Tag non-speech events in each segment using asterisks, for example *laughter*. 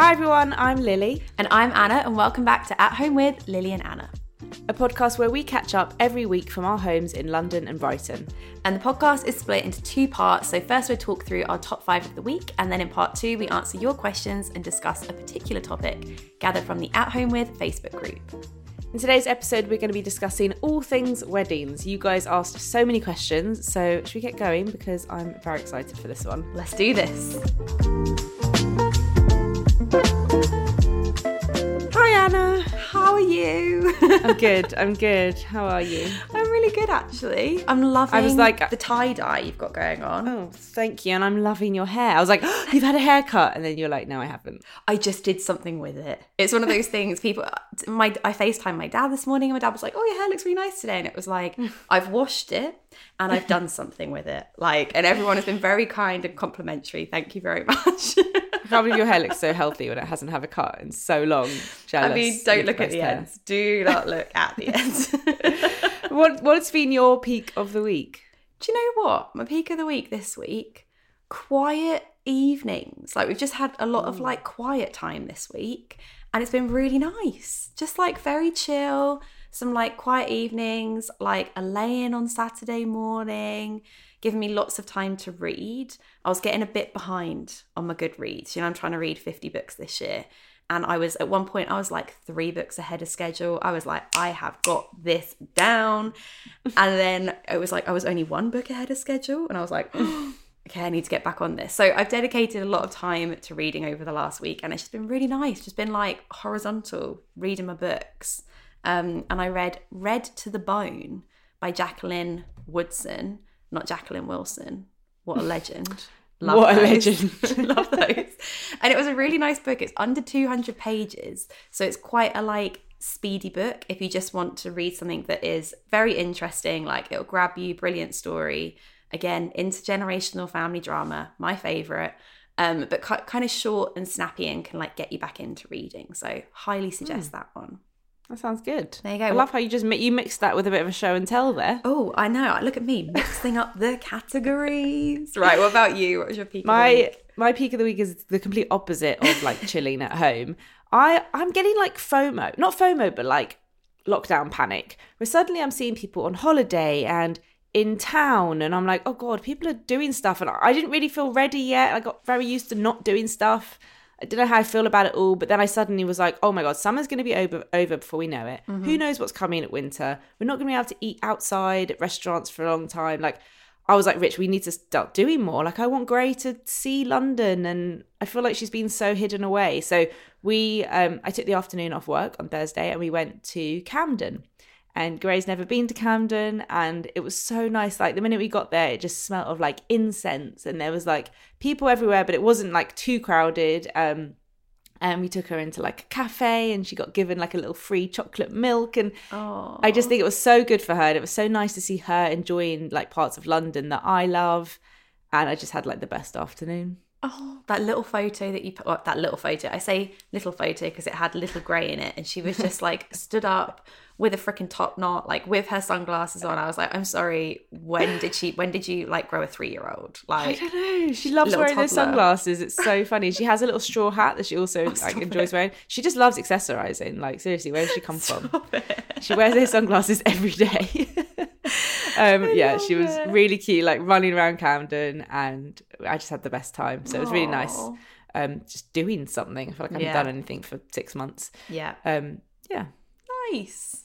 Hi everyone, I'm Lily, And I'm Anna, and welcome back to At Home with Lily and Anna. a podcast where we catch up every week from our homes in London and Brighton. And the podcast is split into two parts. So, first, we'll talk through our top five of the week, and then in part two, we answer your questions and discuss a particular topic gathered from the At Home with Facebook group. In today's episode, we're going to be discussing all things weddings. You guys asked so many questions, so should we get going? Because I'm very excited for this one. Let's do this. Hi Anna, How are you? I'm *laughs* good. I'm good. How are you? I'm really good, actually. I'm loving I was like- uh, the tie dye you've got going on. Oh, thank you. And I'm loving your hair. I was like, oh, *gasps* you've had a haircut, and then you're like, no, I haven't. I just did something with it. It's one of those things. People, my I Facetime my dad this morning, and my dad was like, "Oh, your hair looks really nice today," and it was like, *laughs* I've washed it and I've done something with it. Like, and everyone has been very kind and complimentary. Thank you very *laughs* much. I can't believe your hair looks so healthy when it hasn't had a cut in so long. Jealous. I mean, don't look at the hair. ends. Do not look at the ends. *laughs* What What's been your peak of the week? Do you know what? My peak of the week this week, quiet evenings. Like we've just had a lot of like quiet time this week and it's been really nice. Just like very chill, some like quiet evenings, like a lay-in on Saturday morning, giving me lots of time to read. I was getting a bit behind on my Goodreads. You know, I'm trying to read 50 books this year. And I was at one point, I was like three books ahead of schedule. I was like, I have got this down. *laughs* And then it was like, I was only one book ahead of schedule. And I was like, okay, I need to get back on this. So I've dedicated a lot of time to reading over the last week. And it's just been really nice. Just been like horizontal, reading my books. Um, and I read Red at the Bone by Jacqueline Woodson, not Jacqueline Wilson. What a legend. *laughs* Love What a those. legend. *laughs* Love those. And it was a really nice book. It's under 200 pages. So it's quite a like speedy book if you just want to read something that is very interesting, like it'll grab you, brilliant story. Again, intergenerational family drama, my favorite. Um, but kind of short and snappy and can like get you back into reading. So highly suggest that one. That sounds good. There you go. I love how you just mi- you mixed that with a bit of a show and tell there. Oh, I know. Look at me mixing up the categories. *laughs* Right. What about you? What was your peak? of the My week? my peak of the week is the complete opposite of like *laughs* chilling at home. I I'm getting like FOMO, not FOMO, but like lockdown panic. Where suddenly I'm seeing people on holiday and in town, and I'm like, oh god, people are doing stuff, and I didn't really feel ready yet. I got very used to not doing stuff. I don't know how I feel about it all, but then I suddenly was like, oh my god, summer's going to be over over before we know it. Who knows what's coming at winter? We're not going to be able to eat outside at restaurants for a long time. Like, I was like, Rich, we need to start doing more. Like, I want Gray to see London, and I feel like she's been so hidden away. So we, um, I took the afternoon off work on Thursday, and we went to Camden. And Gray's never been to Camden, and it was so nice. Like the minute we got there, it just smelled of like incense, and there was like people everywhere, but it wasn't like too crowded. Um, and we took her into like a cafe, and she got given like a little free chocolate milk, and Oh, I just think it was so good for her. And it was so nice to see her enjoying like parts of London that I love. And I just had like the best afternoon. Oh, that little photo that you put, well, that little photo. I say little photo because it had little grey in it, and she was just like stood up with a freaking top knot, like with her sunglasses on. I was like, I'm sorry. When did she? When did you like grow a three year old? Like I don't know. She loves wearing those sunglasses. It's so *laughs* funny. She has a little straw hat that she also like enjoys it. wearing. She just loves accessorizing. Like seriously, where does she come from? It. She wears those sunglasses every day. *laughs* um, yeah, she was it. really cute, like running around Camden, and I just had the best time. So it was really nice. Um, just doing something. I feel like I haven't Yeah. done anything for six months. Yeah, Um, yeah. nice.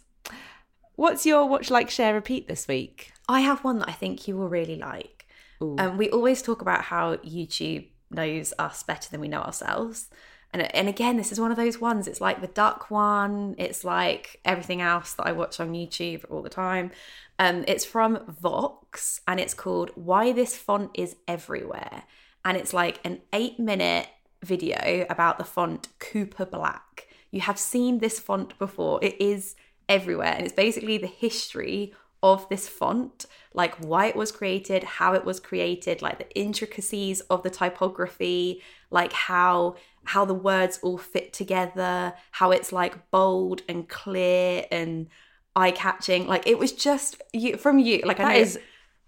What's your watch, like, share, repeat this week? I have one that I think you will really like. Ooh. Um, we always talk about how YouTube knows us better than we know ourselves. And, and again, this is one of those ones. It's like the duck one. It's like everything else that I watch on YouTube all the time. Um, it's from Vox and it's called Why This Font Is Everywhere. And it's like an eight minute video about the font Cooper Black. You have seen this font before. It is everywhere. And it's basically the history of this font, like why it was created, how it was created, like the intricacies of the typography, like how how the words all fit together, how it's like bold and clear and eye catching. Like it was just you from you. Like I That know is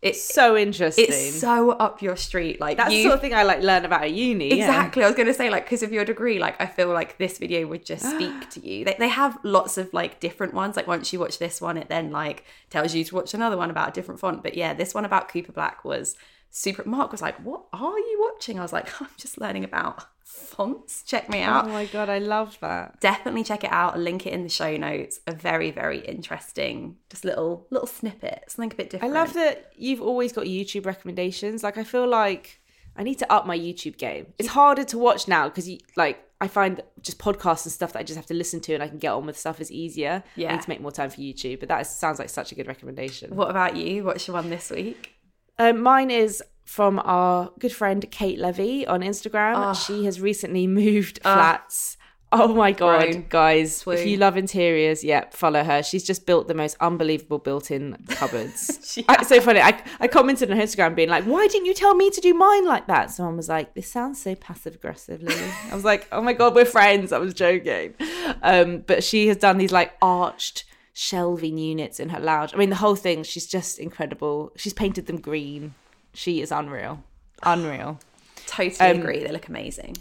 It's So interesting. it's so up your street. Like That's the sort of thing I like learn about at uni. yeah. Exactly. I was going to say, like, because of your degree, like, I feel like this video would just *gasps* speak to you. They, they have lots of, like, different ones. Like, once you watch this one, it then, like, tells you to watch another one about a different font. But yeah, this one about Cooper Black was super. Mark was like, What are you watching? I was like, *laughs* I'm just learning about fonts. Check me out. Oh my god, I love that. Definitely check it out. I'll link it in the show notes. A very, very interesting, just little, little snippet. Something a bit different. I love that you've always got YouTube recommendations. Like I feel like I need to up my YouTube game. It's harder to watch now because you like I find just podcasts and stuff that I just have to listen to and I can get on with stuff is easier. I Yeah. need to make more time for YouTube, but that is, sounds like such a good recommendation. What about you? What's your one this week? Um, mine is from our good friend Kate La Vie on Instagram. Oh. She has recently *laughs* moved flats. Oh my god, guys! Swoon. If you love interiors, yeah, follow her. She's just built the most unbelievable built-in cupboards. *laughs* She I, it's so funny. I, I commented on her Instagram being like, "Why didn't you tell me to do mine like that?" Someone was like, "This sounds so passive aggressive." Lily." I was like, "Oh my god, we're friends." I was joking, um, but she has done these like arched shelving units in her lounge. I mean, the whole thing. She's just incredible. She's painted them green. She is unreal, unreal. *sighs* Totally Um, agree. They look amazing.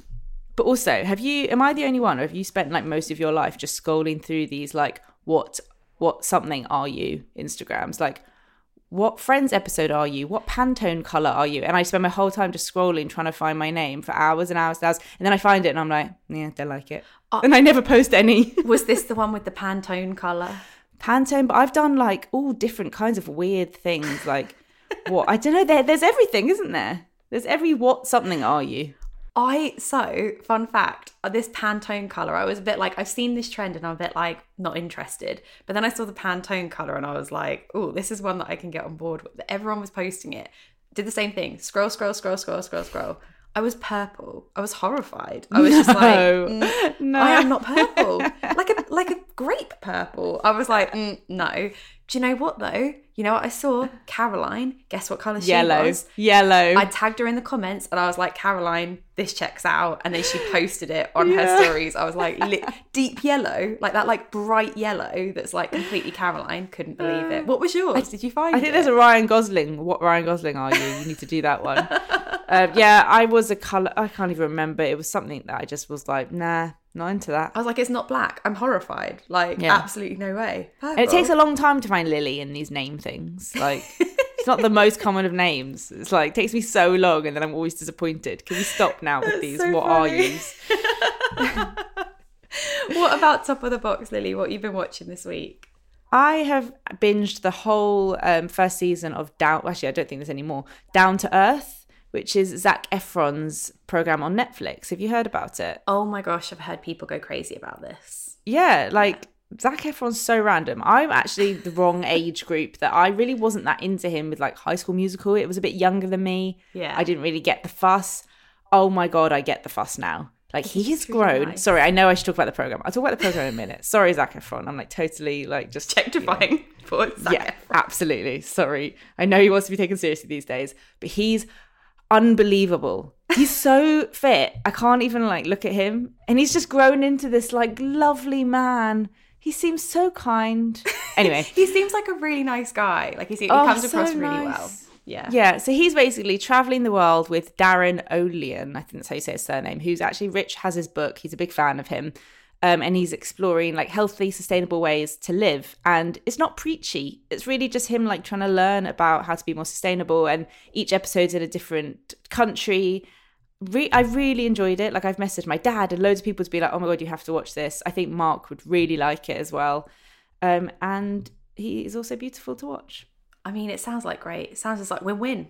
But also, have you? Am I the only one, or have you spent like most of your life just scrolling through these like what what something are you Instagrams like? What Friends episode are you? What Pantone color are you? And I spend my whole time just scrolling, trying to find my name for hours and hours and hours. And then I find it, and I'm like, yeah, don't like it. and I never post any *laughs* Was this the *laughs* one with the Pantone color? Pantone. But I've done like all different kinds of weird things. Like what? I don't know. There, there's everything, isn't there? There's every what something are you? I so fun fact uh, this Pantone color. I was a bit like I've seen this trend and I'm a bit like not interested. But then I saw the Pantone color and I was like, oh, this is one that I can get on board with. Everyone was posting it. Did the same thing. Scroll, scroll, scroll, scroll, scroll, scroll. I was purple. I was horrified. I was just *laughs* like, mm, *laughs* No. I am not purple. like a grape purple. I was like, mm, no. Do you know what though? You know what I saw? Caroline. Guess what color she Yellow, was? yellow. I tagged her in the comments and I was like, Caroline, this checks out. And then she posted it on Yeah. her stories. I was like, li- *laughs* deep yellow, like that, like bright yellow that's like completely Caroline. Couldn't believe it. What was yours? Did you find I think it? there's a Ryan Gosling. What Ryan Gosling are you? You need to do that one. um, *laughs* yeah, I was a color. I can't even remember. It was something that I just was like, nah, not into that. I was like, it's not black. I'm horrified. Like, Yeah. absolutely no way. And it takes a long time to find Lily in these name things. Like, *laughs* it's not the most common of names. It's like it takes me so long, and then I'm always disappointed. Can we stop now with these? so what are funny. yous? *laughs* what about top of the box, Lily? What you've been watching this week? I have binged the whole um, first season of Down. Actually, I don't think there's any more. Down to Earth, which is Zac Efron's program on Netflix. Have you heard about it? Oh my gosh, I've heard people go crazy about this. Yeah, like Zac Efron's so random. I'm actually the wrong age group that I really wasn't that into him with like High School Musical. It was a bit younger than me. Yeah. I didn't really get the fuss. Oh my god, I get the fuss now. Like he has grown. nice. Sorry, I know I should talk about the program. I'll talk about the program in a minute. Sorry, Zac Efron. I'm like totally like just Objectifying *laughs* for Zac yeah, Efron. absolutely. Sorry. I know he wants to be taken seriously these days, but he's unbelievable. He's so fit. I can't even like look at him. And he's just grown into this like lovely man. He seems so kind. *laughs* Anyway, He seems like a really nice guy. Like he, seems, he Oh, comes so across really well. Yeah. yeah, so he's basically traveling the world with Darin Olien, I think that's how you say his surname, who's actually Rich has his book. He's a big fan of him. Um, and he's exploring like healthy, sustainable ways to live. And it's not preachy. It's really just him like trying to learn about how to be more sustainable. And each episode's in a different country. Re- I really enjoyed it. Like I've messaged my dad and loads of people to be like, "Oh my god, you have to watch this." I think Mark would really like it as well. Um, and he is also beautiful to watch. I mean, it sounds like great. It sounds just like win win.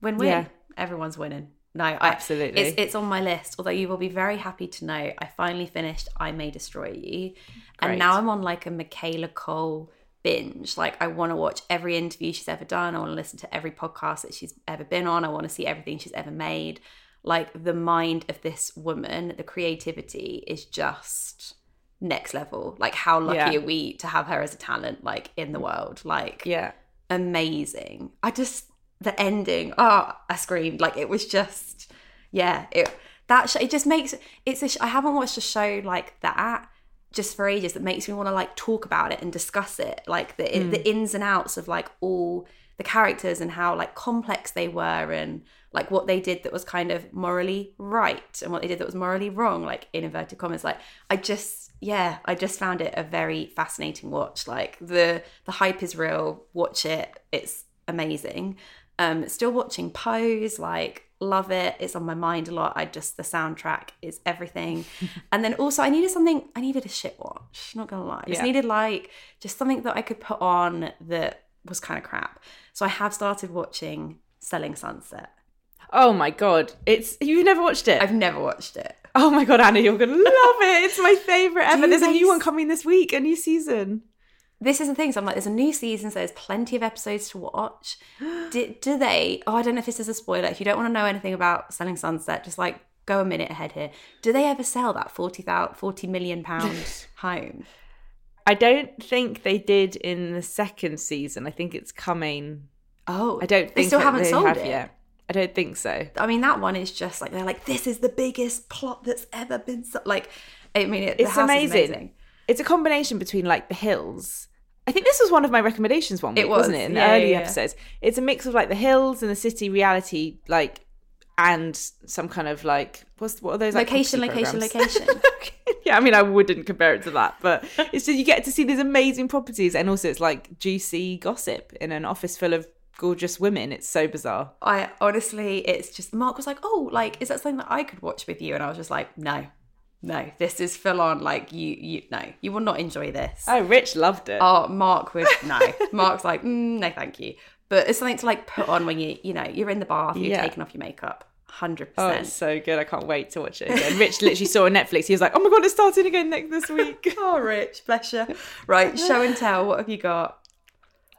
Win win. Yeah. Everyone's winning. No, I, Absolutely. It's, it's on my list, although you will be very happy to know I finally finished I May Destroy You. And now I'm on like a Michaela Coel binge. Like, I want to watch every interview she's ever done. I want to listen to every podcast that she's ever been on. I want to see everything she's ever made. Like, the mind of this woman, the creativity is just next level. Like, how lucky Yeah. are we to have her as a talent, like, in the world? Like, Yeah. amazing. I just the ending. Oh, I screamed. Like it was just yeah. It that sh- it just makes it's a sh- I haven't watched a show like that just for ages that makes me want to like talk about it and discuss it like the the mm. ins and outs of like all the characters and how like complex they were and like what they did that was kind of morally right and what they did that was morally wrong, like in inverted commas. Like I just yeah, I just found it a very fascinating watch. Like the the hype is real. Watch it. It's amazing. Um, still watching Pose, like love it. It's on my mind a lot. I just the soundtrack is everything. *laughs* and then also I needed something. I needed a shit watch. Not gonna lie, I just Yeah. needed like just something that I could put on that was kind of crap. So I have started watching Selling Sunset. Oh my god, it's you've never watched it. I've never watched it. Oh my god, Anna, you're gonna love it. It's my favorite *laughs* ever. There's a new one coming this week, a new season. This is the thing. So I'm like, there's a new season, so there's plenty of episodes to watch. *gasps* Do, do they? Oh, I don't know if this is a spoiler. If you don't want to know anything about Selling Sunset, just like go a minute ahead here. Do they ever sell that 40, 40 million pound *laughs* home? I don't think they did in the second season. I think it's coming. Oh, I don't think they still haven't they sold have it yet. I don't think so. I mean, that one is just like they're like, this is the biggest plot that's ever been. So-. Like, I mean, it, It's is amazing. It's a combination between like The Hills. I think this was one of my recommendations one week, It was, wasn't it? In the yeah, early yeah, episodes. It's a mix of like The Hills and the city reality, like, and some kind of like what's what are those like, Location, location, programs? location. *laughs* yeah, I mean, I wouldn't compare it to that, but it's just you get to see these amazing properties, and also it's like juicy gossip in an office full of gorgeous women. It's so bizarre. I honestly, it's just Mark was like, "Oh, like is that something that I could watch with you?" And I was just like, "No, no, this is full on. Like you, you, no, you will not enjoy this." Oh, Rich loved it. Oh, Mark would no. *laughs* Mark's like, mm, "No, thank you." But it's something to like put on when you, you know, you're in the bath, you're Yeah. taking off your makeup, Hundred percent. Oh, it's so good. I can't wait to watch it again. Rich literally saw on Netflix. He was like, oh my God, it's starting again next this week. *laughs* Oh, Rich, bless you. Right, show and tell. What have you got?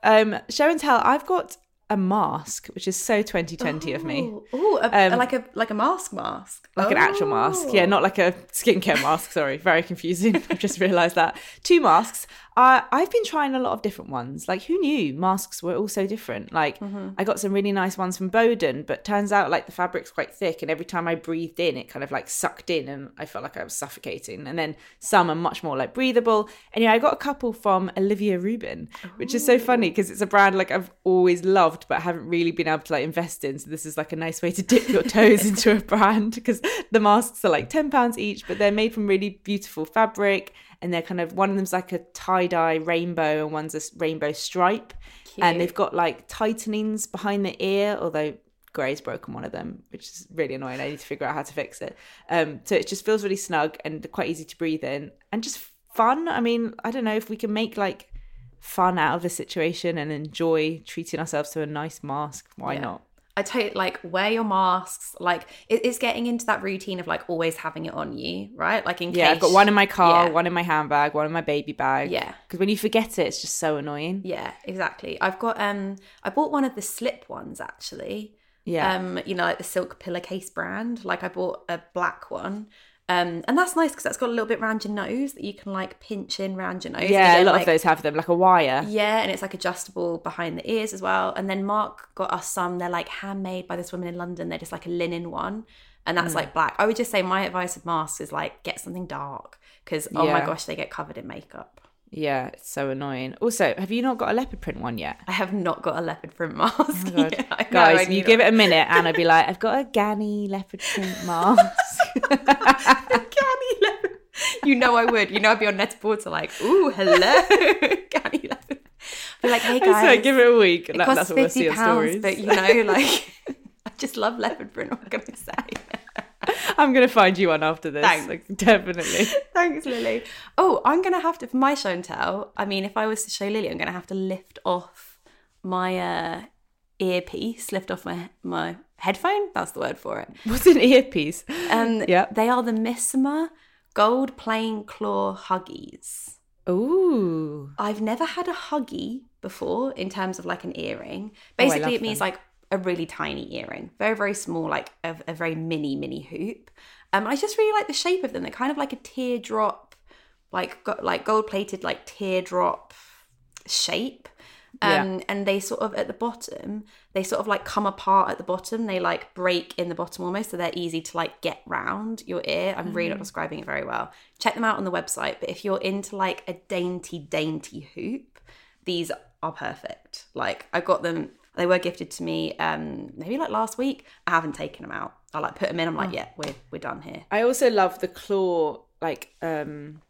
Um, show and tell. I've got a mask, which is so 2020 of me. Oh, Um, like a like a mask mask, Like an actual mask. Yeah, not like a skincare mask. Sorry, very confusing. *laughs* I've just realised that. Two masks. Uh, I've been trying a lot of different ones. Like, who knew masks were all so different? Like, I got some really nice ones from Boden, but turns out like the fabric's quite thick, and every time I breathed in, it kind of like sucked in, and I felt like I was suffocating. And then some are much more like breathable. And yeah, I got a couple from Olivia Rubin, which is so funny because it's a brand like I've always loved, but haven't really been able to like invest in. So this is like a nice way to dip your toes into a brand because the masks are like ten pounds each, but they're made from really beautiful fabric, and they're kind of one of them's like a tie dye rainbow, and one's a rainbow stripe, and they've got like tightenings behind the ear, although. Gray's broken one of them, which is really annoying. I need to figure out how to fix it. Um, so it just feels really snug and quite easy to breathe in, and just fun. I mean, I don't know if we can make like fun out of the situation and enjoy treating ourselves to a nice mask. Why Yeah. not? I totally like wear your masks. Like it, it's getting into that routine of like always having it on you, right? Like in Yeah, case I've got one in my car, Yeah. one in my handbag, one in my baby bag. Yeah. Because when you forget it, it's just so annoying. Yeah, exactly. I've got um I bought one of the slip ones actually. Yeah. Um, you know, like the silk pillowcase brand. Like I bought a black one. Um, and that's nice because that's got a little bit round your nose that you can like pinch in round your nose. yeah, a lot like- of those have them, like a wire. Yeah, and it's like adjustable behind the ears as well. And then Mark got us some. They're like handmade by this woman in London. They're just like a linen one, and Mm. that's like black. I would just say my advice with masks is like get something dark because oh my gosh, they get covered in makeup. Yeah, it's so annoying. Also, have you not got a leopard print one yet? I have not got a leopard print mask. Oh God. *laughs* Yeah, I Guys, I you give it a minute and I'd be like, I've got a Ganni leopard print *laughs* mask. *laughs* Ganni leopard. You know I would. You know I'd be on Net-a-Porter like, ooh, hello, Ganni leopard. Be like, hey guys, swear, give it a week. it That- costs that's what we'll see pounds, stories. but you know, like, I just love leopard print. What can I say? I'm going to find you one after this. Thanks. Like, definitely. *laughs* Thanks, Lily. Oh, I'm gonna have to for my show and tell. I mean, if I was to show Lily, I'm gonna have to lift off my uh, earpiece, lift off my my headphone. That's the word for it. What's an earpiece? Um, Yeah. they are the Missoma Gold Plain Claw Huggies. Ooh. I've never had a huggy before in terms of like an earring. Oh, Basically, love it means them. like a really tiny earring, very very small, like a, a very mini mini hoop. Um, I just really like the shape of them. They're kind of like a teardrop, like got like gold plated like teardrop shape. Um, and they sort of at the bottom, they sort of like come apart at the bottom. They like break in the bottom almost, so they're easy to like get round your ear. I'm really not describing it very well. Check them out on the website. But if you're into like a dainty, dainty hoop, these are perfect. Like I got them They were gifted to me um maybe like last week. I haven't taken them out. I like put them in. I'm like, yeah, we're we're done here. I also love the claw, like, um,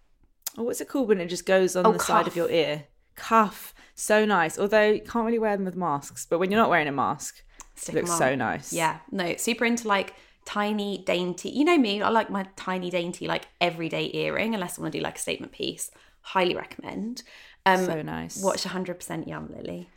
oh, what's it called when it just goes on Oh, the side of your ear? Cuff. So nice. Although you can't really wear them with masks, but when you're not wearing a mask, Stick it looks so nice. Yeah, no, super into like tiny, dainty. You know me, I like my tiny, dainty, like everyday earring, unless I want to do like a statement piece. Highly recommend. Um, So nice. Watch 100% Yum Lily.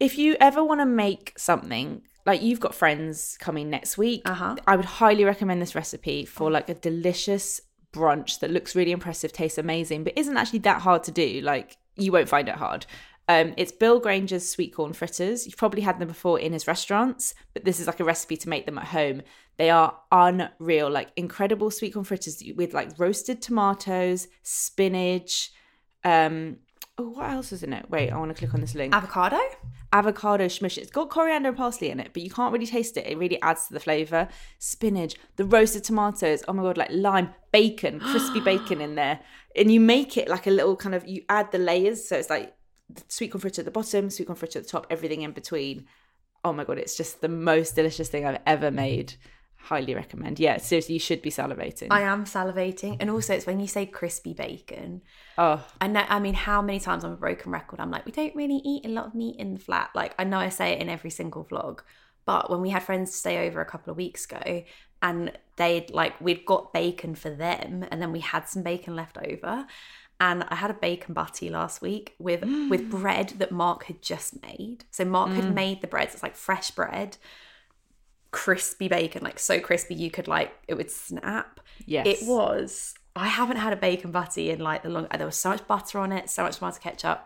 If you ever want to make something like you've got friends coming next week Uh-huh. i would highly recommend this recipe for like a delicious brunch that looks really impressive tastes amazing but isn't actually that hard to do like you won't find it hard. Um, it's bill granger's sweet corn fritters. You've probably had them before in his restaurants but this is like a recipe to make them at home. They are unreal like incredible sweet corn fritters with like roasted tomatoes spinach um oh what else is in it wait i want to click on this link Avocado? avocado smush. It's got coriander and parsley in it, but you can't really taste it. It really adds to the flavor. Spinach, the roasted tomatoes. Oh my god, like lime, bacon, crispy *gasps* bacon in there, and you make it like a little kind of. You add the layers, so it's like the sweet corn fritter at the bottom, sweet corn fritter at the top, everything in between. Oh my god, it's just the most delicious thing I've ever made. Highly recommend. Yeah, seriously, you should be salivating. I am salivating. And also, it's when you say crispy bacon. oh, I know, I mean, how many times on a broken record I'm like, we don't really eat a lot of meat in the flat. Like, I know I say it in every single vlog, but when we had friends stay over a couple of weeks ago and they'd like, we'd got bacon for them and then we had some bacon left over. And I had a bacon butty last week with with *gasps* bread that Mark had just made. So Mark had mm. made the bread. So it's like fresh bread, crispy bacon, like so crispy you could like it would snap. yes. It was. I haven't had a bacon butty in like the long. There was so much butter on it, so much tomato ketchup.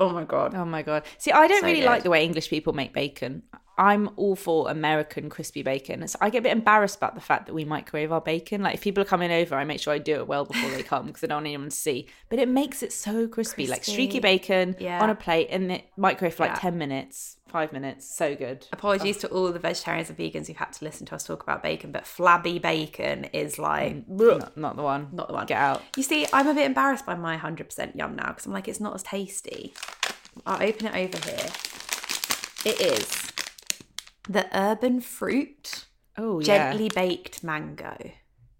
Oh my god! Oh my god. See, I don't So really good. like the way English people make bacon. I'm all for American crispy bacon. So I get a bit embarrassed about the fact that we microwave our bacon. Like if people are coming over, I make sure I do it well before they come because I don't want anyone to see. But it makes it so crispy, like streaky bacon Yeah. on a plate and it microwave for like Yeah. 10 minutes, 5 minutes. So good. Apologies to all the vegetarians and vegans who've had to listen to us talk about bacon, but flabby bacon is like mm, Not, not the one. not the one. Get out. You see, I'm a bit embarrassed by my 100% yum now because I'm like, it's not as tasty. I'll open it over here. It is the urban fruit Oh, yeah. gently baked mango.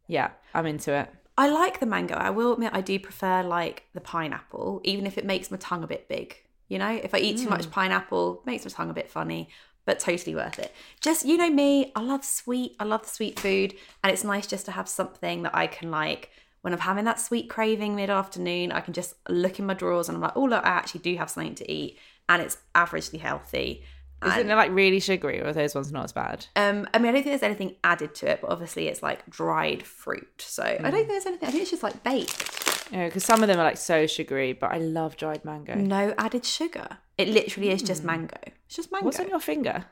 Yeah, I'm into it. I like the mango. I will admit I do prefer like the pineapple, even if it makes my tongue a bit big. You know, if I eat too Mm. much pineapple, it makes my tongue a bit funny, but totally worth it. Just you know me, I love sweet. I love sweet food, and it's nice just to have something that I can like when I'm having that sweet craving mid afternoon. I can just look in my drawers and I'm like, oh look, I actually do have something to eat, and it's averagely healthy. Isn't it like really sugary or are those ones not as bad? Um, I mean, I don't think there's anything added to it, but obviously it's like dried fruit. So I Mm. don't think there's anything. I think it's just like baked. Yeah, because some of them are like so sugary, but I love dried mango. No added sugar. It literally is just mango. It's just mango. Hmm. What's on your finger?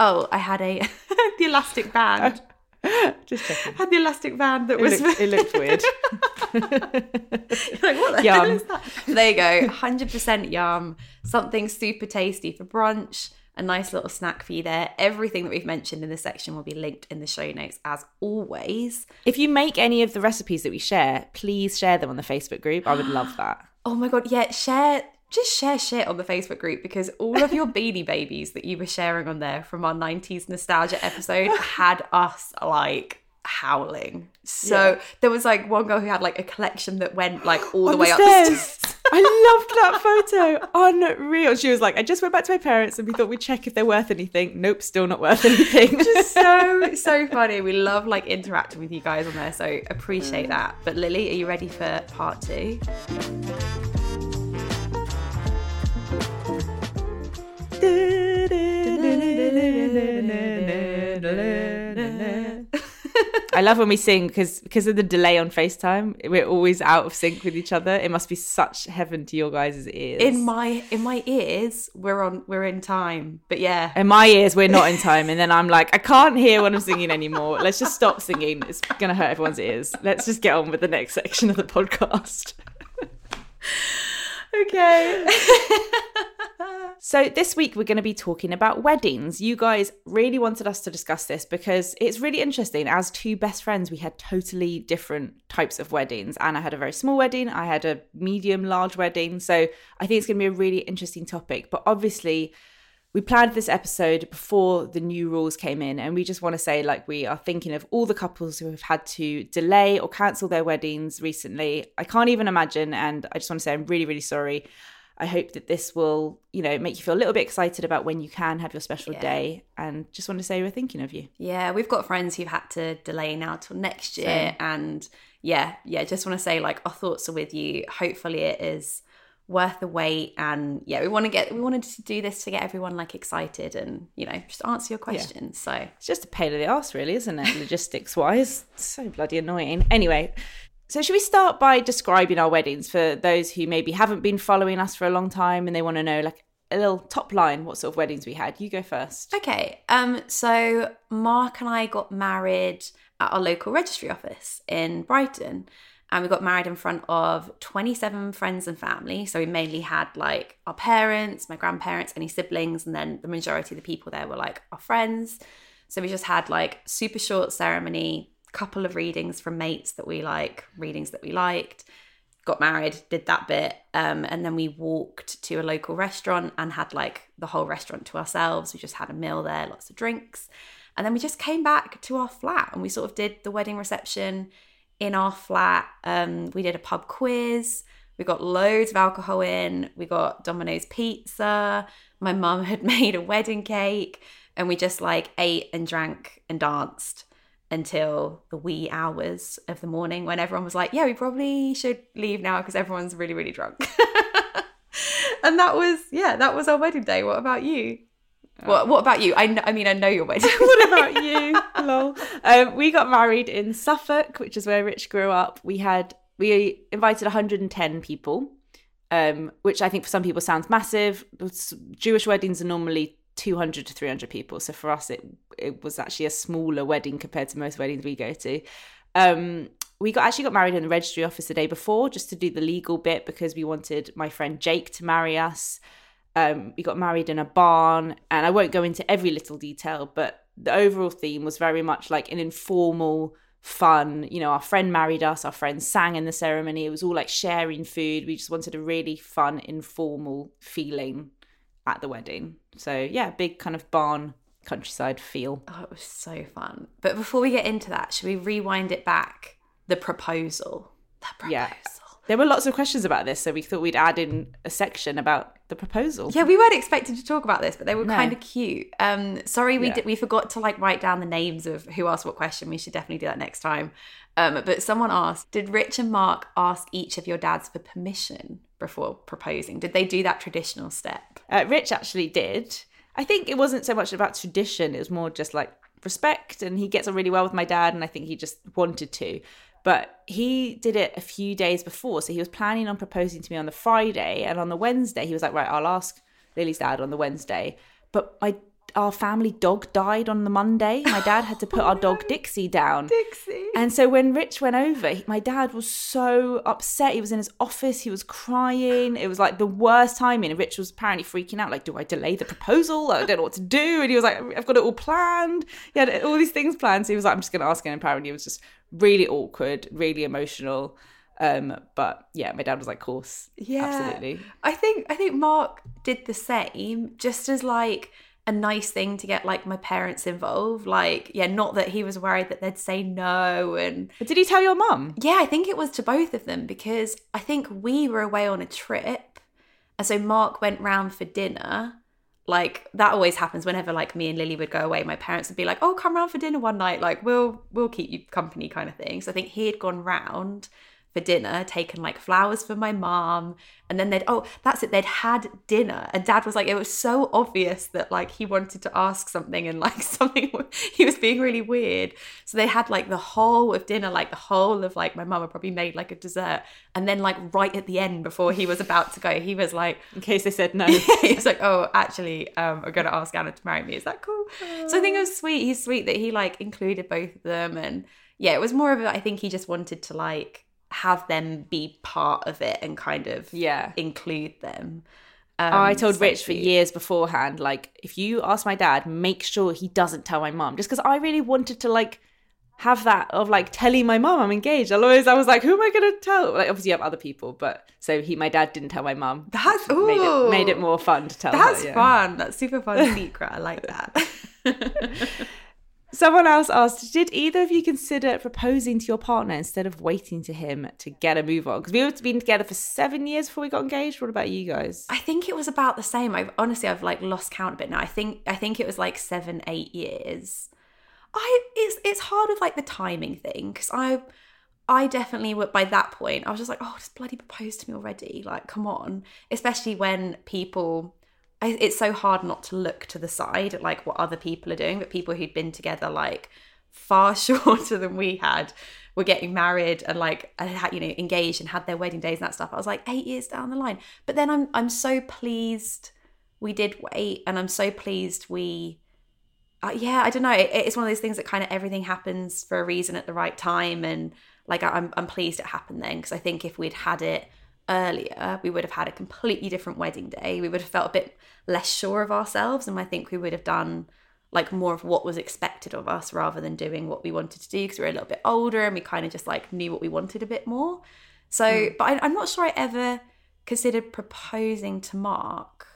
Oh, I had a *laughs* the elastic band. *laughs* Just checking. had the elastic band that It was looked, it looked *laughs* weird. like what the Yum. hell is that? There you go, hundred percent yum. Something super tasty for brunch. A nice little snack for you there. Everything that we've mentioned in this section will be linked in the show notes as always. if you make any of the recipes that we share, please share them on the Facebook group. I would love *gasps* that. Oh my god, yeah, share just share shit on the Facebook group because all of your *laughs* beanie babies that you were sharing on there from our 90s nostalgia episode had us like howling. So there was like one girl who had like a collection that went like all the way the up the stairs. stairs. I loved that photo. Unreal. She was like, I just went back to my parents and we thought we'd check if they're worth anything. Nope, still not worth anything. Just so *laughs* so funny. We love like interacting with you guys on there, so appreciate mm. that. But Lily, are you ready for part two? I love when we sing because because of the delay on FaceTime, we're always out of sync with each other. It must be such heaven to your guys' ears. In my in my ears, we're on we're in time. But yeah, in my ears, we're not in time, and then I'm like, I can't hear what I'm singing anymore. Let's just stop singing. It's gonna hurt everyone's ears. Let's just get on with the next section of the podcast. *laughs* okay. *laughs* So, this week we're going to be talking about weddings. You guys really wanted us to discuss this because it's really interesting. As two best friends, we had totally different types of weddings. Anna had a very small wedding, I had a medium, large wedding. So, I think it's going to be a really interesting topic. But obviously, we planned this episode before the new rules came in, and we just want to say, like, we are thinking of all the couples who have had to delay or cancel their weddings recently. I can't even imagine, and I just want to say I'm really, really sorry. I hope that this will, you know, make you feel a little bit excited about when you can have your special Yeah. day. And just want to say we're thinking of you. Yeah, we've got friends who've had to delay now till next year. And yeah, yeah, just want to say like our thoughts are with you. Hopefully it is worth the wait. And yeah, we want to get, we wanted to do this to get everyone like excited and, you know, just answer your questions. So It's just a pain in the ass, really, isn't it? Logistics wise. *laughs* So bloody annoying. Anyway, so should we start by describing our weddings for those who maybe haven't been following us for a long time and they want to know like a little top line what sort of weddings we had? You go first. Okay. Um. So Mark and I got married at our local registry office in Brighton, and we got married in front of twenty-seven friends and family. So we mainly had like our parents, my grandparents, any siblings, and then the majority of the people there were like our friends. So we just had like super short ceremony, couple of readings from mates that we like, readings that we liked got married, did that bit, um, and then we walked to a local restaurant and had like the whole restaurant to ourselves. We just had a meal there, lots of drinks, and then we just came back to our flat and we sort of did the wedding reception in our flat. Um, we did a pub quiz. We got loads of alcohol in. We got Domino's pizza. My mum had *laughs* made a wedding cake, and we just like ate and drank and danced until the wee hours of the morning when everyone was like, yeah, we probably should leave now because everyone's really, really drunk. *laughs* and that was, yeah, that was our wedding day. What about you? What, what about you? I, kn- I mean, I know your wedding. *laughs* what about you? *laughs* Lol. Um, we got married in Suffolk, which is where Rich grew up. We had we invited 110 people, um, which I think for some people sounds massive. Jewish weddings are normally 200 to 300 people, so for us it it was actually a smaller wedding compared to most weddings we go to. Um, we got actually got married in the registry office the day before just to do the legal bit because we wanted my friend Jake to marry us. Um, we got married in a barn, and I won't go into every little detail, but the overall theme was very much like an informal, fun. You know, our friend married us, our friend sang in the ceremony. It was all like sharing food. We just wanted a really fun, informal feeling at the wedding. So, yeah, big kind of barn countryside feel. Oh, it was so fun. But before we get into that, should we rewind it back? The proposal. The proposal. Yeah. There were lots of questions about this, so we thought we'd add in a section about the proposal. Yeah, we weren't expecting to talk about this, but they were No. kind of cute. Um, sorry, we Yeah. did, we forgot to like write down the names of who asked what question. We should definitely do that next time. Um, but someone asked, did Rich and Mark ask each of your dads for permission before proposing? Did they do that traditional step? Uh, Rich actually did. I think it wasn't so much about tradition, it was more just like respect. And he gets on really well with my dad, and I think he just wanted to. But he did it a few days before. So he was planning on proposing to me on the Friday. And on the Wednesday, he was like, right, I'll ask Lily's dad on the Wednesday. But my our family dog died on the Monday. My dad had to put our dog *laughs* Dixie down. Dixie. And so when Rich went over, he- my dad was so upset. He was in his office, he was crying. It was like the worst timing. And Rich was apparently freaking out, like, do I delay the proposal? I don't know what to do. And he was like, I've got it all planned. He had all these things planned. So he was like, I'm just going to ask him. And apparently it was just really awkward, really emotional. Um, but yeah, my dad was like, course. Yeah. Absolutely. I think I think Mark did the same, just as like a nice thing to get like my parents involved. Like, yeah, not that he was worried that they'd say no and But did he tell your mum? Yeah, I think it was to both of them because I think we were away on a trip. And so Mark went round for dinner. Like that always happens whenever like me and Lily would go away. My parents would be like, "Oh, come round for dinner one night. Like we'll we'll keep you company kind of thing." So I think he had gone round for dinner, taken like flowers for my mom, and then they'd oh, that's it, they'd had dinner. And dad was like, it was so obvious that like he wanted to ask something and like *laughs* something he was being really weird. So they had like the whole of dinner, like the whole of like my mum had probably made like a dessert. And then like right at the end before he was about to go, he was like In case they said no. *laughs* he was like, "Oh, actually, um, I'm gonna ask Anna to marry me. Is that cool?" So I think it was sweet. He's sweet that he like included both of them, and yeah, it was more of a. I think he just wanted to like have them be part of it and kind of Yeah. include them. Oh, I Um, told so Rich for cute. years beforehand, like, if you ask my dad, make sure he doesn't tell my mum. Just because I really wanted to, like, have that of like telling my mom I'm engaged. Always I was like, who am I gonna tell? Like obviously you have other people, but so he my dad didn't tell my mum. That's made it made it more fun to tell That's her. yeah. fun. That's super fun *laughs* secret. I like that. *laughs* Someone else asked, did either of you consider proposing to your partner instead of waiting to him to get a move on? Because we've been together for seven years before we got engaged. What about you guys? I think it was about the same. I've honestly I've like lost count a bit now. I think I think it was like seven, eight years. I it's it's hard with like the timing thing because I I definitely would by that point I was just like oh just bloody propose to me already like come on especially when people I, it's so hard not to look to the side at like what other people are doing but people who'd been together like far *laughs* shorter than we had were getting married and like you know engaged and had their wedding days and that stuff I was like eight years down the line but then I'm I'm so pleased we did wait and I'm so pleased we uh, yeah, I don't know. It, it's one of those things that kind of everything happens for a reason at the right time, and like I'm I'm pleased it happened then because I think if we'd had it earlier, we would have had a completely different wedding day. We would have felt a bit less sure of ourselves, and I think we would have done like more of what was expected of us rather than doing what we wanted to do because we were a little bit older and we kind of just like knew what we wanted a bit more. So, hmm. but I, I'm not sure I ever considered proposing to Mark.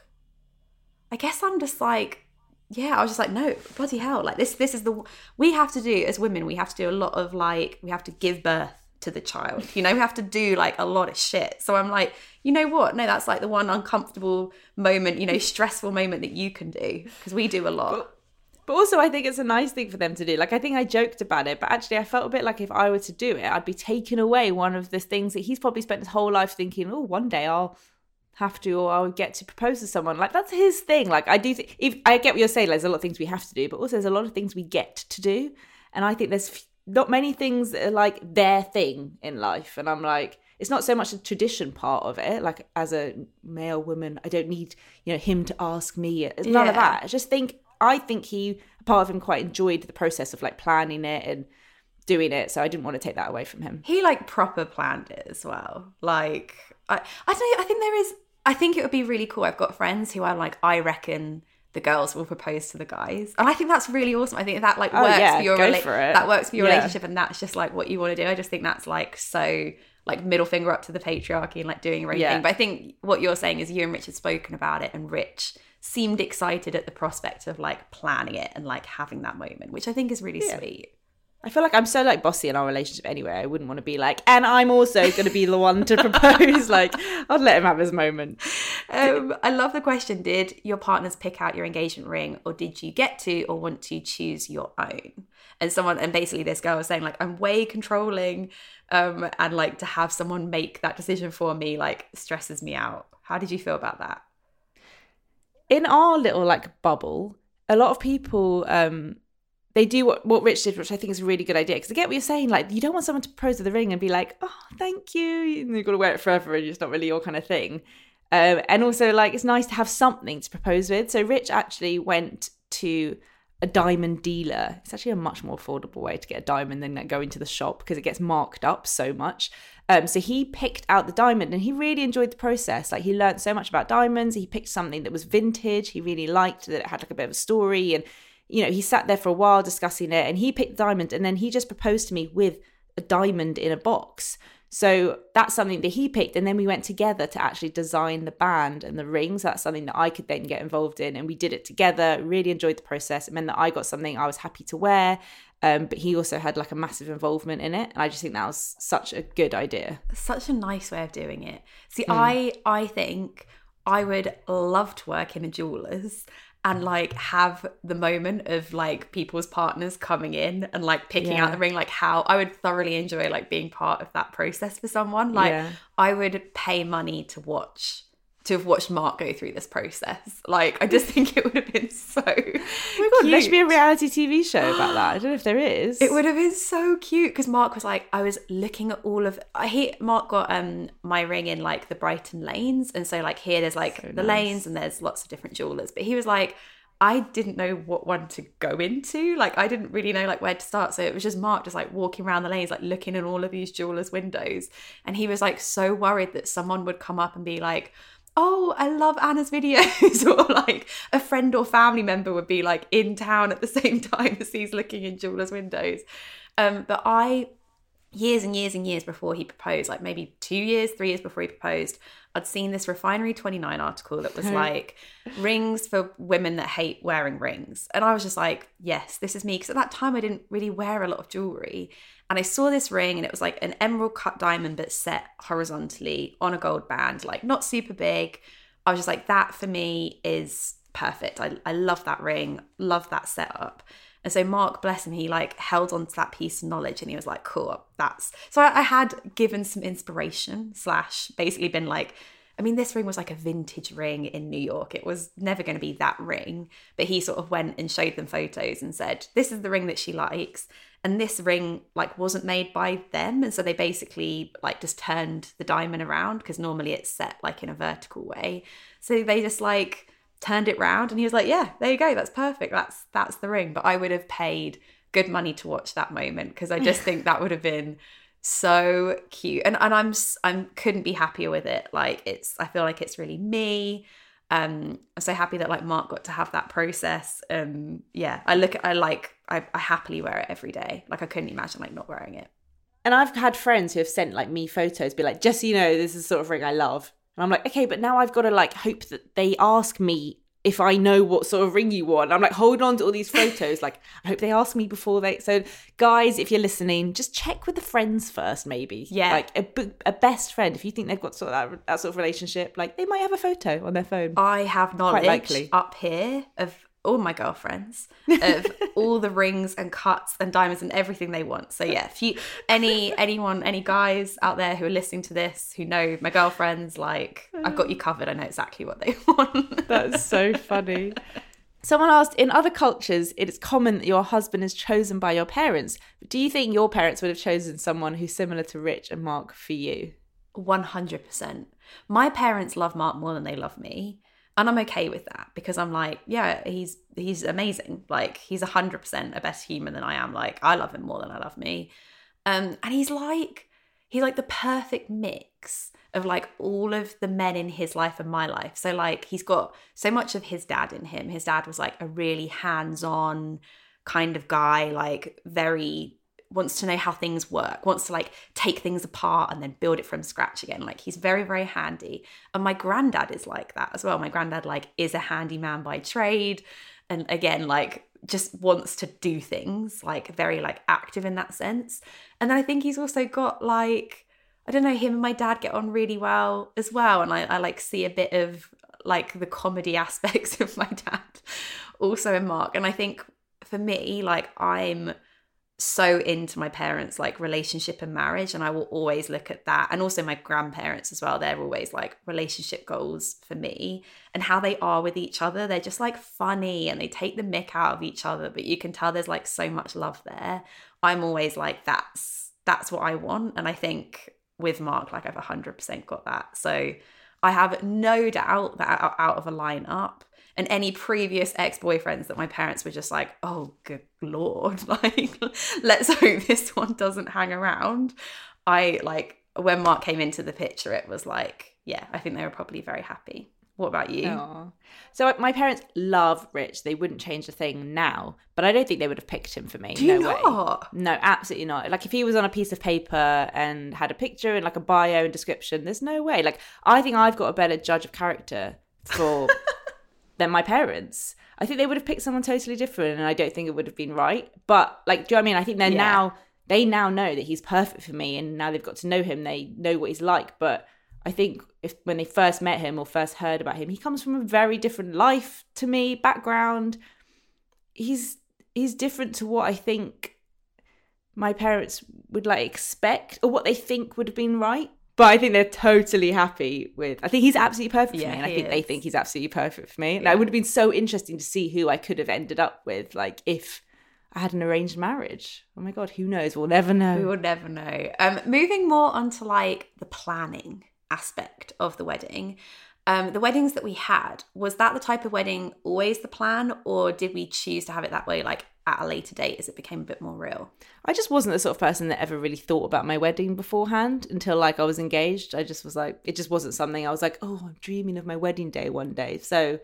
I guess I'm just like yeah, I was just like, no, bloody hell. Like this this is the we have to do as women, we have to do a lot of like we have to give birth to the child. You know, we have to do like a lot of shit. So I'm like, you know what? No, that's like the one uncomfortable moment, you know, stressful moment that you can do because we do a lot. But also, I think it's a nice thing for them to do. Like, I think I joked about it, but actually, I felt a bit like if I were to do it, I'd be taking away one of the things that he's probably spent his whole life thinking, oh, one day I'll have to or I'll get to propose to someone. Like, that's his thing. Like, I do I get what you're saying, like, there's a lot of things we have to do, but also there's a lot of things we get to do. And I think there's not many things that are like their thing in life. And I'm like, it's not so much the tradition part of it. Like, as a male woman, I don't need, you know, him to ask me. It's none of that. I just think, I think he, part of him quite enjoyed the process of like planning it and doing it. So I didn't want to take that away from him. He like proper planned it as well. Like I I don't know, I think there is I think it would be really cool. I've got friends who are like, I reckon the girls will propose to the guys. And I think that's really awesome. I think that like Oh, works yeah, for your go rela- for that works for your Yeah. relationship and that's just like what you want to do. I just think that's like so like middle finger up to the patriarchy and like doing your own Yeah. thing. But I think what you're saying is you and Rich had spoken about it and Rich seemed excited at the prospect of like planning it and like having that moment, which I think is really sweet. I feel like I'm so like bossy in our relationship anyway. I wouldn't want to be like, and I'm also going to be the one to propose. *laughs* like, I'd let him have his moment. Um, I love the question. Did your partners pick out your engagement ring, or did you get to or want to choose your own? And someone, and basically, this girl was saying like, I'm way controlling, um, and like to have someone make that decision for me like stresses me out. How did you feel about that? In our little like bubble, a lot of people, um, they do what, what Rich did, which I think is a really good idea. Because I get what you're saying. Like, you don't want someone to propose with a ring and be like, oh, thank you. And you've got to wear it forever and it's not really your kind of thing. Um, and also, like, it's nice to have something to propose with. So Rich actually went to a diamond dealer. It's actually a much more affordable way to get a diamond than like, going to the shop because it gets marked up so much. Um, so he picked out the diamond and he really enjoyed the process. Like he learned so much about diamonds. He picked something that was vintage. He really liked that it had like a bit of a story. And, you know, he sat there for a while discussing it and he picked the diamond and then he just proposed to me with a diamond in a box. So that's something that he picked. And then we went together to actually design the band and the rings. That's something that I could then get involved in. And we did it together, really enjoyed the process. It meant that I got something I was happy to wear. Um, but he also had like a massive involvement in it. And I just think that was such a good idea. Such a nice way of doing it. See, I I think I would love to work in a jeweler's and like have the moment of like people's partners coming in and like picking Yeah. out the ring like how I would thoroughly enjoy like being part of that process for someone like Yeah. I would pay money to watch to have watched Mark go through this process like I just think it would have been so Oh *laughs* my God, there should be a reality TV show about that. I don't know if there is. *gasps* it would have been so cute because Mark was like, I was looking at all of. I he Mark got um my ring in like the Brighton lanes, and so like here there's like the nice. lanes and there's lots of different jewelers. But he was like, I didn't know what one to go into. Like I didn't really know like where to start. So it was just Mark just like walking around the lanes, like looking in all of these jewelers' windows, and he was like so worried that someone would come up and be like. Oh, I love Anna's videos, *laughs* or like a friend or family member would be like in town at the *laughs* same time as he's looking in jewelers' windows. Um, but I, years and years and years before he proposed, like maybe two years, three years before he proposed, I'd seen this Refinery 29 article that was hmm. like rings for women that hate wearing rings. And I was just like, yes, this is me. Because at that time, I didn't really wear a lot of jewelry. And I saw this ring and it was like an emerald cut diamond, but set horizontally on a gold band, like not super big. I was just like, that for me is perfect. I, I love that ring, love that setup. And so Mark, bless him, he like held on to that piece of knowledge and he was like, cool, that's so I, I had given some inspiration, slash basically been like, I mean, this ring was like a vintage ring in New York. It was never going to be that ring. But he sort of went and showed them photos and said, This is the ring that she likes. And this ring like wasn't made by them. And so they basically like just turned the diamond around because normally it's set like in a vertical way. So they just like turned it round and he was like, Yeah, there you go, that's perfect. That's that's the ring. But I would have paid good money to watch that moment because I just *laughs* think that would have been so cute. And and i'm i'm couldn't be happier with it. Like it's i feel like it's really me. Um i'm so happy that like mark got to have that process. Um yeah i look at i like I, I happily wear it every day. Like i couldn't imagine like not wearing it. And i've had friends who have sent like me photos be like just so you know this is the sort of ring i love and i'm like okay but now i've got to like hope that they ask me if I know what sort of ring you want. I'm like, hold on to all these photos. like, I hope they ask me before they. So, guys, if you're listening, just check with the friends first, maybe. Yeah. Like a, a best friend, if you think they've got sort of that, that sort of relationship, like they might have a photo on their phone. I have knowledge up here of all my girlfriends of *laughs* all the rings and cuts and diamonds and everything they want. So yeah, if you any anyone any guys out there who are listening to this who know my girlfriends, like I've got you *sighs* covered. I know exactly what they *laughs* want. That's so funny. *laughs* Someone asked, in other cultures, it is common that your husband is chosen by your parents. But do you think your parents would have chosen someone who's similar to Rich and Mark for you? 100%. My parents love Mark more than they love me and I'm okay with that because I'm like, yeah, he's he's amazing. Like he's hundred percent a better human than I am. Like I love him more than I love me. Um, and he's like he's like the perfect mix of like all of the men in his life and my life. So like he's got so much of his dad in him. His dad was like a really hands-on kind of guy, like very wants to know how things work, wants to like take things apart and then build it from scratch again. Like he's very, very handy. And my granddad is like that as well. My granddad like is a handyman by trade. And again, like just wants to do things, like very like active in that sense. And then I think he's also got like, I don't know, him and my dad get on really well as well. And I, I like see a bit of like the comedy *laughs* aspects of my dad also in Mark. And I think for me, like I'm so into my parents like relationship and marriage and i will always look at that and also my grandparents as well. They're always like relationship goals for me and how they are with each other. They're just like funny and they take the mick out of each other but you can tell there's like so much love there. I'm always like that's that's what i want and i think with mark like i've 100% got that. So i have no doubt that out of a lineup and any previous ex-boyfriends that my parents were just like oh good lord *laughs* like let's hope this one doesn't hang around. I like when mark came into the picture it was like yeah i think they were probably very happy. What about you? Aww. so my parents love rich. They wouldn't change a thing now but i don't think they would have picked him for me. Do no you not? way no absolutely not. Like if he was on a piece of paper and had a picture and like a bio and description there's no way. Like i think i've got a better judge of character for *laughs* than my parents. I think they would have picked someone totally different, and I don't think it would have been right. But like, do you know what I mean? I think they're Yeah. now they now know that he's perfect for me, and now they've got to know him. They know what he's like. But I think if when they first met him or first heard about him, he comes from a very different life to me, background. He's he's different to what I think my parents would like expect or what they think would have been right. But I think they're totally happy with. I think he's absolutely perfect for Yeah, me, and I think they think he's absolutely perfect for me. And Yeah. it would have been so interesting to see who I could have ended up with, like if I had an arranged marriage. Oh my god, who knows? We'll never know. we will never know um moving more onto like the planning aspect of the wedding Um, the weddings that we had, was that the type of wedding always the plan, or did we choose to have it that way, like at a later date as it became a bit more real? I just wasn't the sort of person that ever really thought about my wedding beforehand until like I was engaged. I just was like, it just wasn't something I was like, oh, I'm dreaming of my wedding day one day. So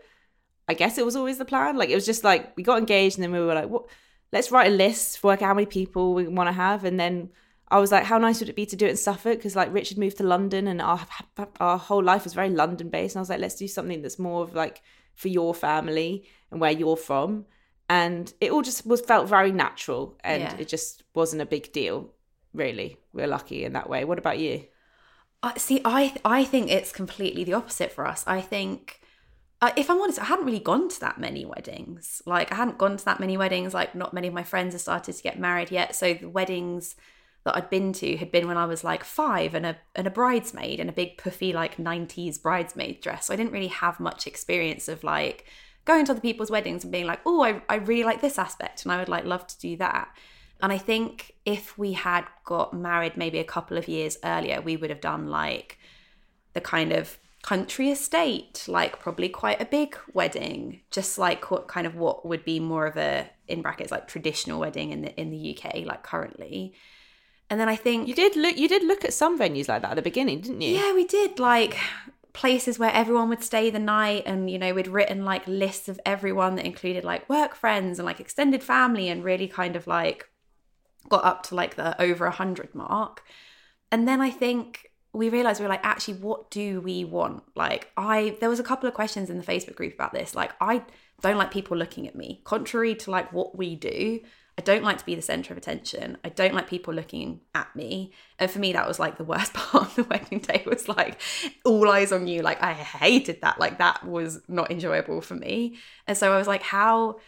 I guess it was always the plan. Like it was just like we got engaged and then we were like, what? Let's write a list, work out how many people we want to have, and then I was like, how nice would it be to do it in Suffolk? Because like Richard moved to London and our our whole life was very London based. And I was like, let's do something that's more of like for your family and where you're from. And it all just was felt very natural and Yeah. it just wasn't a big deal, really. We're lucky in that way. What about you? I see. I I think it's completely the opposite for us. I think, uh, if I'm honest, I hadn't really gone to that many weddings. Like I hadn't gone to that many weddings. Like not many of my friends have started to get married yet. So the weddings that I'd been to had been when I was like five and a and a bridesmaid in a big puffy like 90s bridesmaid dress. So I didn't really have much experience of like going to other people's weddings and being like, oh, I, I really like this aspect and I would like love to do that. And I think if we had got married maybe a couple of years earlier, we would have done like the kind of country estate, like probably quite a big wedding, just like what kind of what would be more of a in brackets like traditional wedding in the in the UK, like currently. And then I think You did look you did look at some venues like that at the beginning, didn't you? yeah, we did like places where everyone would stay the night and you know we'd written like lists of everyone that included like work friends and like extended family and really kind of like got up to like the over a hundred mark. And then i think we realized we were like actually what do we want? Like i there was a couple of questions in the facebook group about this. Like i don't like people looking at me contrary to like what we do I don't like to be the center of attention. I don't like people looking at me. And for me, that was like the worst *laughs* part of the wedding day was like all eyes on you. Like I hated that. Like that was not enjoyable for me. And so I was like, how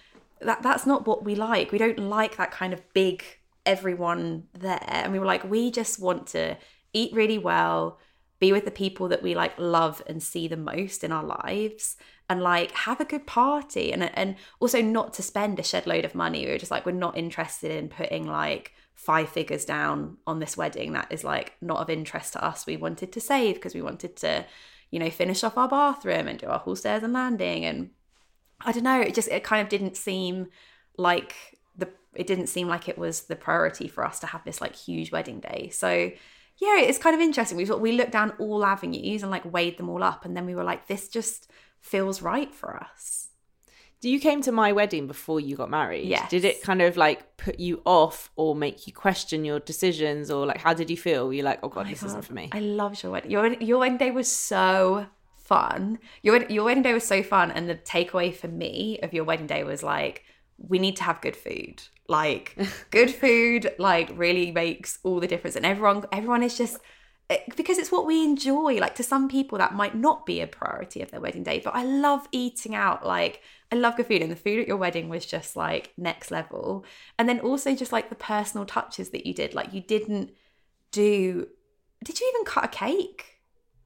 that that's not what we like. We don't like that kind of big everyone there. And we were like, we just want to eat really well, be with the people that we like love and see the most in our lives and like have a good party and and also not to spend a shed load of money. We were just like we're not interested in putting like five figures down on this wedding that is like not of interest to us. We wanted to save because we wanted to you know finish off our bathroom and do our whole stairs and landing. And i don't know it just it kind of didn't seem like the it didn't seem like it was the priority for us to have this like huge wedding day. So yeah it's kind of interesting. We we looked down all avenues and like weighed them all up. And then we were like this just feels right for us You came to my wedding before you got married. Yes. Did it kind of like put you off or make you question your decisions or like how did you feel? Were you like, oh god, this isn't for me? I loved your wedding. Your your wedding day was so fun. Your your wedding day was so fun, and the takeaway for me of your wedding day was like, we need to have good food. Like *laughs* good food, like really makes all the difference, and everyone everyone is just because it's what we enjoy. Like to some people, that might not be a priority of their wedding day, but I love eating out. Like I love good food, and the food at your wedding was just like next level. And then also just like the personal touches that you did. Like you didn't do. Did you even cut a cake?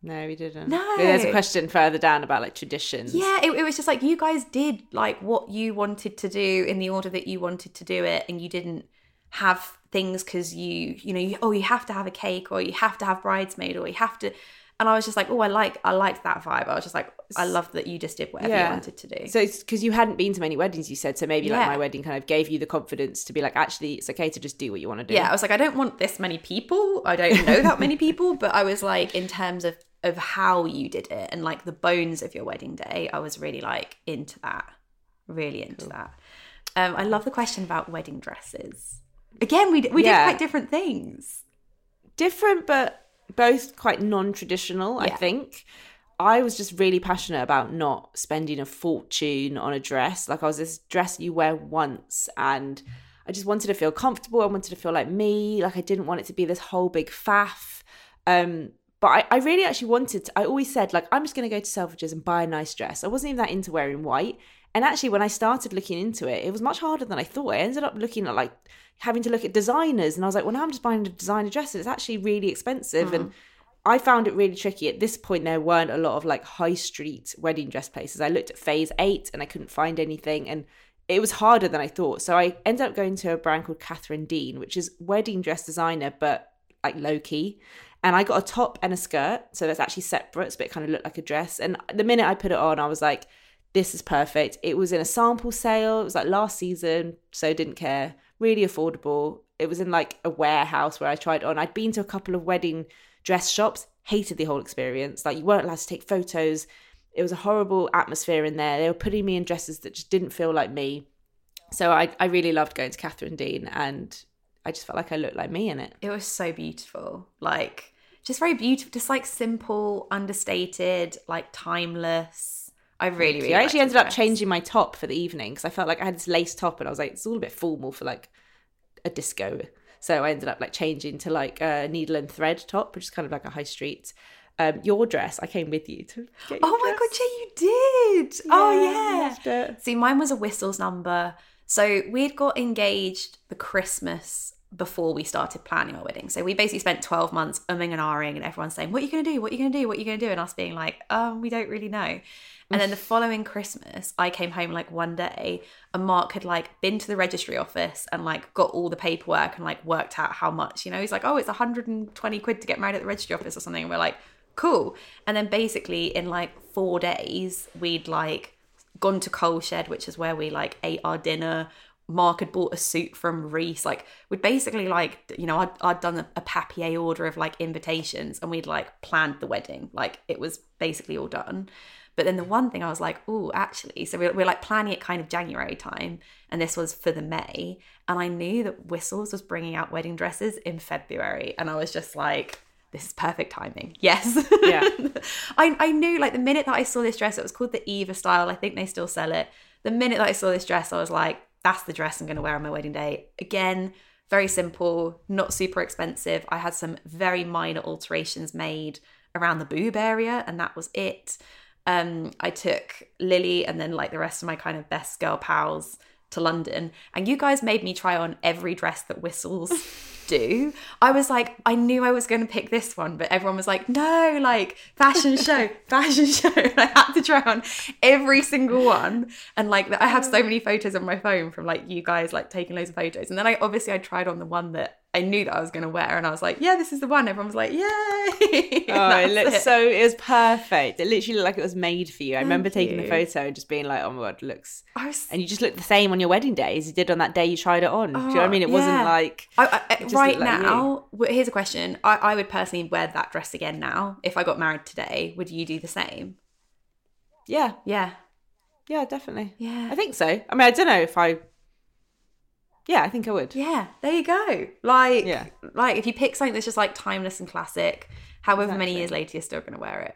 No, we didn't. No. There's a question further down about like traditions. Yeah, it, it was just like you guys did like what you wanted to do in the order that you wanted to do it, and you didn't have things because you, you know, you, oh, you have to have a cake, or you have to have bridesmaid, or you have to. And I was just like, oh, I like, I liked that vibe. I was just like, I love that you just did whatever you wanted to do. So it's because you hadn't been to many weddings, you said. So maybe like my wedding kind of gave you the confidence to be like, actually, it's okay to just do what you want to do. yeah, I was like, I don't want this many people. I don't know that many *laughs* people, but I was like, in terms of of how you did it and like the bones of your wedding day, I was really like into that, really into that. Um, I love the question about wedding dresses. Again, we we Yeah. did quite different things. different but both quite non-traditional i think i was just really passionate about not spending a fortune on a dress like i was this dress you wear once and i just wanted to feel comfortable i wanted to feel like me like i didn't want it to be this whole big faff um but I, I really actually wanted to, I always said like I'm just going to go to Selfridges and buy a nice dress. I wasn't even that into wearing white. And actually when I started looking into it, it was much harder than I thought. I ended up looking at like having to look at designers and I was like, well now I'm just buying a designer dress. It's actually really expensive and hmm. I found it really tricky. At this point there weren't a lot of like high street wedding dress places. I looked at Phase 8 and I couldn't find anything and it was harder than I thought. So I ended up going to a brand called Catherine Deane, which is wedding dress designer but like low key. And I got a top and a skirt, so that's actually separate, but it kind of looked like a dress. And the minute I put it on, I was like, this is perfect. It was in a sample sale. It was like last season, so didn't care. Really affordable. It was in like a warehouse where I tried on. I'd been to a couple of wedding dress shops, hated the whole experience. Like you weren't allowed to take photos. It was a horrible atmosphere in there. They were putting me in dresses that just didn't feel like me. So I, I really loved going to Catherine Deane and I just felt like I looked like me in it. It was so beautiful. Like just very beautiful, just like simple, understated, like timeless. I really, really. I actually ended up changing my top for the evening because I felt like I had this lace top and I was like, it's all a bit formal for like a disco. So I ended up like changing to like a needle and thread top, which is kind of like a high street. Um, your dress, I came with you to Oh my dress. god, yeah, you did. oh yeah. See, mine was a whistles number. So we'd got engaged the Christmas before we started planning our wedding. So we basically spent 12 months umming and ahhing and everyone saying, What are you gonna do? What are you gonna do? What are you gonna do? And us being like, um, we don't really know. And then the following Christmas, I came home like one day and Mark had like been to the registry office and like got all the paperwork and like worked out how much, you know, he's like, oh, it's 120 quid to get married at the registry office or something. And we're like, cool. And then basically in like four days, we'd like gone to Coal Shed, which is where we like ate our dinner. Mark had bought a suit from Reiss. Like we'd basically like, you know, I'd, I'd done a, a papier order of like invitations and we'd like planned the wedding. Like it was basically all done. But then the one thing I was like, oh, actually, so we're, we're like planning it kind of January time, and this was for the May, and I knew that Whistles was bringing out wedding dresses in February, and I was just like, this is perfect timing. *laughs* Yes. Yeah. *laughs* I, I knew like the minute that I saw this dress, it was called the Eva style. I think they still sell it. The minute that I saw this dress, I was like, that's the dress I'm going to wear on my wedding day. Again, very simple, not super expensive. I had some very minor alterations made around the boob area, and that was it. Um, I took Lily and then like the rest of my kind of best girl pals to London, and you guys made me try on every dress that Whistles *laughs* do. I was like, I knew I was going to pick this one, but everyone was like, no, like fashion show, *laughs* fashion show. And I had to try on every single one. And like, I have so many photos on my phone from like you guys like taking loads of photos. And then I obviously I tried on the one that I knew that I was going to wear, and I was like, yeah, this is the one. Everyone was like, yay. *laughs* Oh, it looks so. It was perfect. It literally looked like it was made for you. I remember taking the photo and just being like, "Oh my god, it looks." Was And you just looked the same on your wedding day as you did on that day you tried it on. Do you know what I Oh, mean? It wasn't like I, I, I- just right looked like now, here's a question. I, I would personally wear that dress again now. If I got married today, would you do the same? yeah, Yeah. yeah, definitely. Yeah. I think so. I mean, I don't know if I. Yeah, I think I would. Yeah, there you go. Like, Yeah. like if you pick something that's just like timeless and classic, however many years later you're still going to wear it.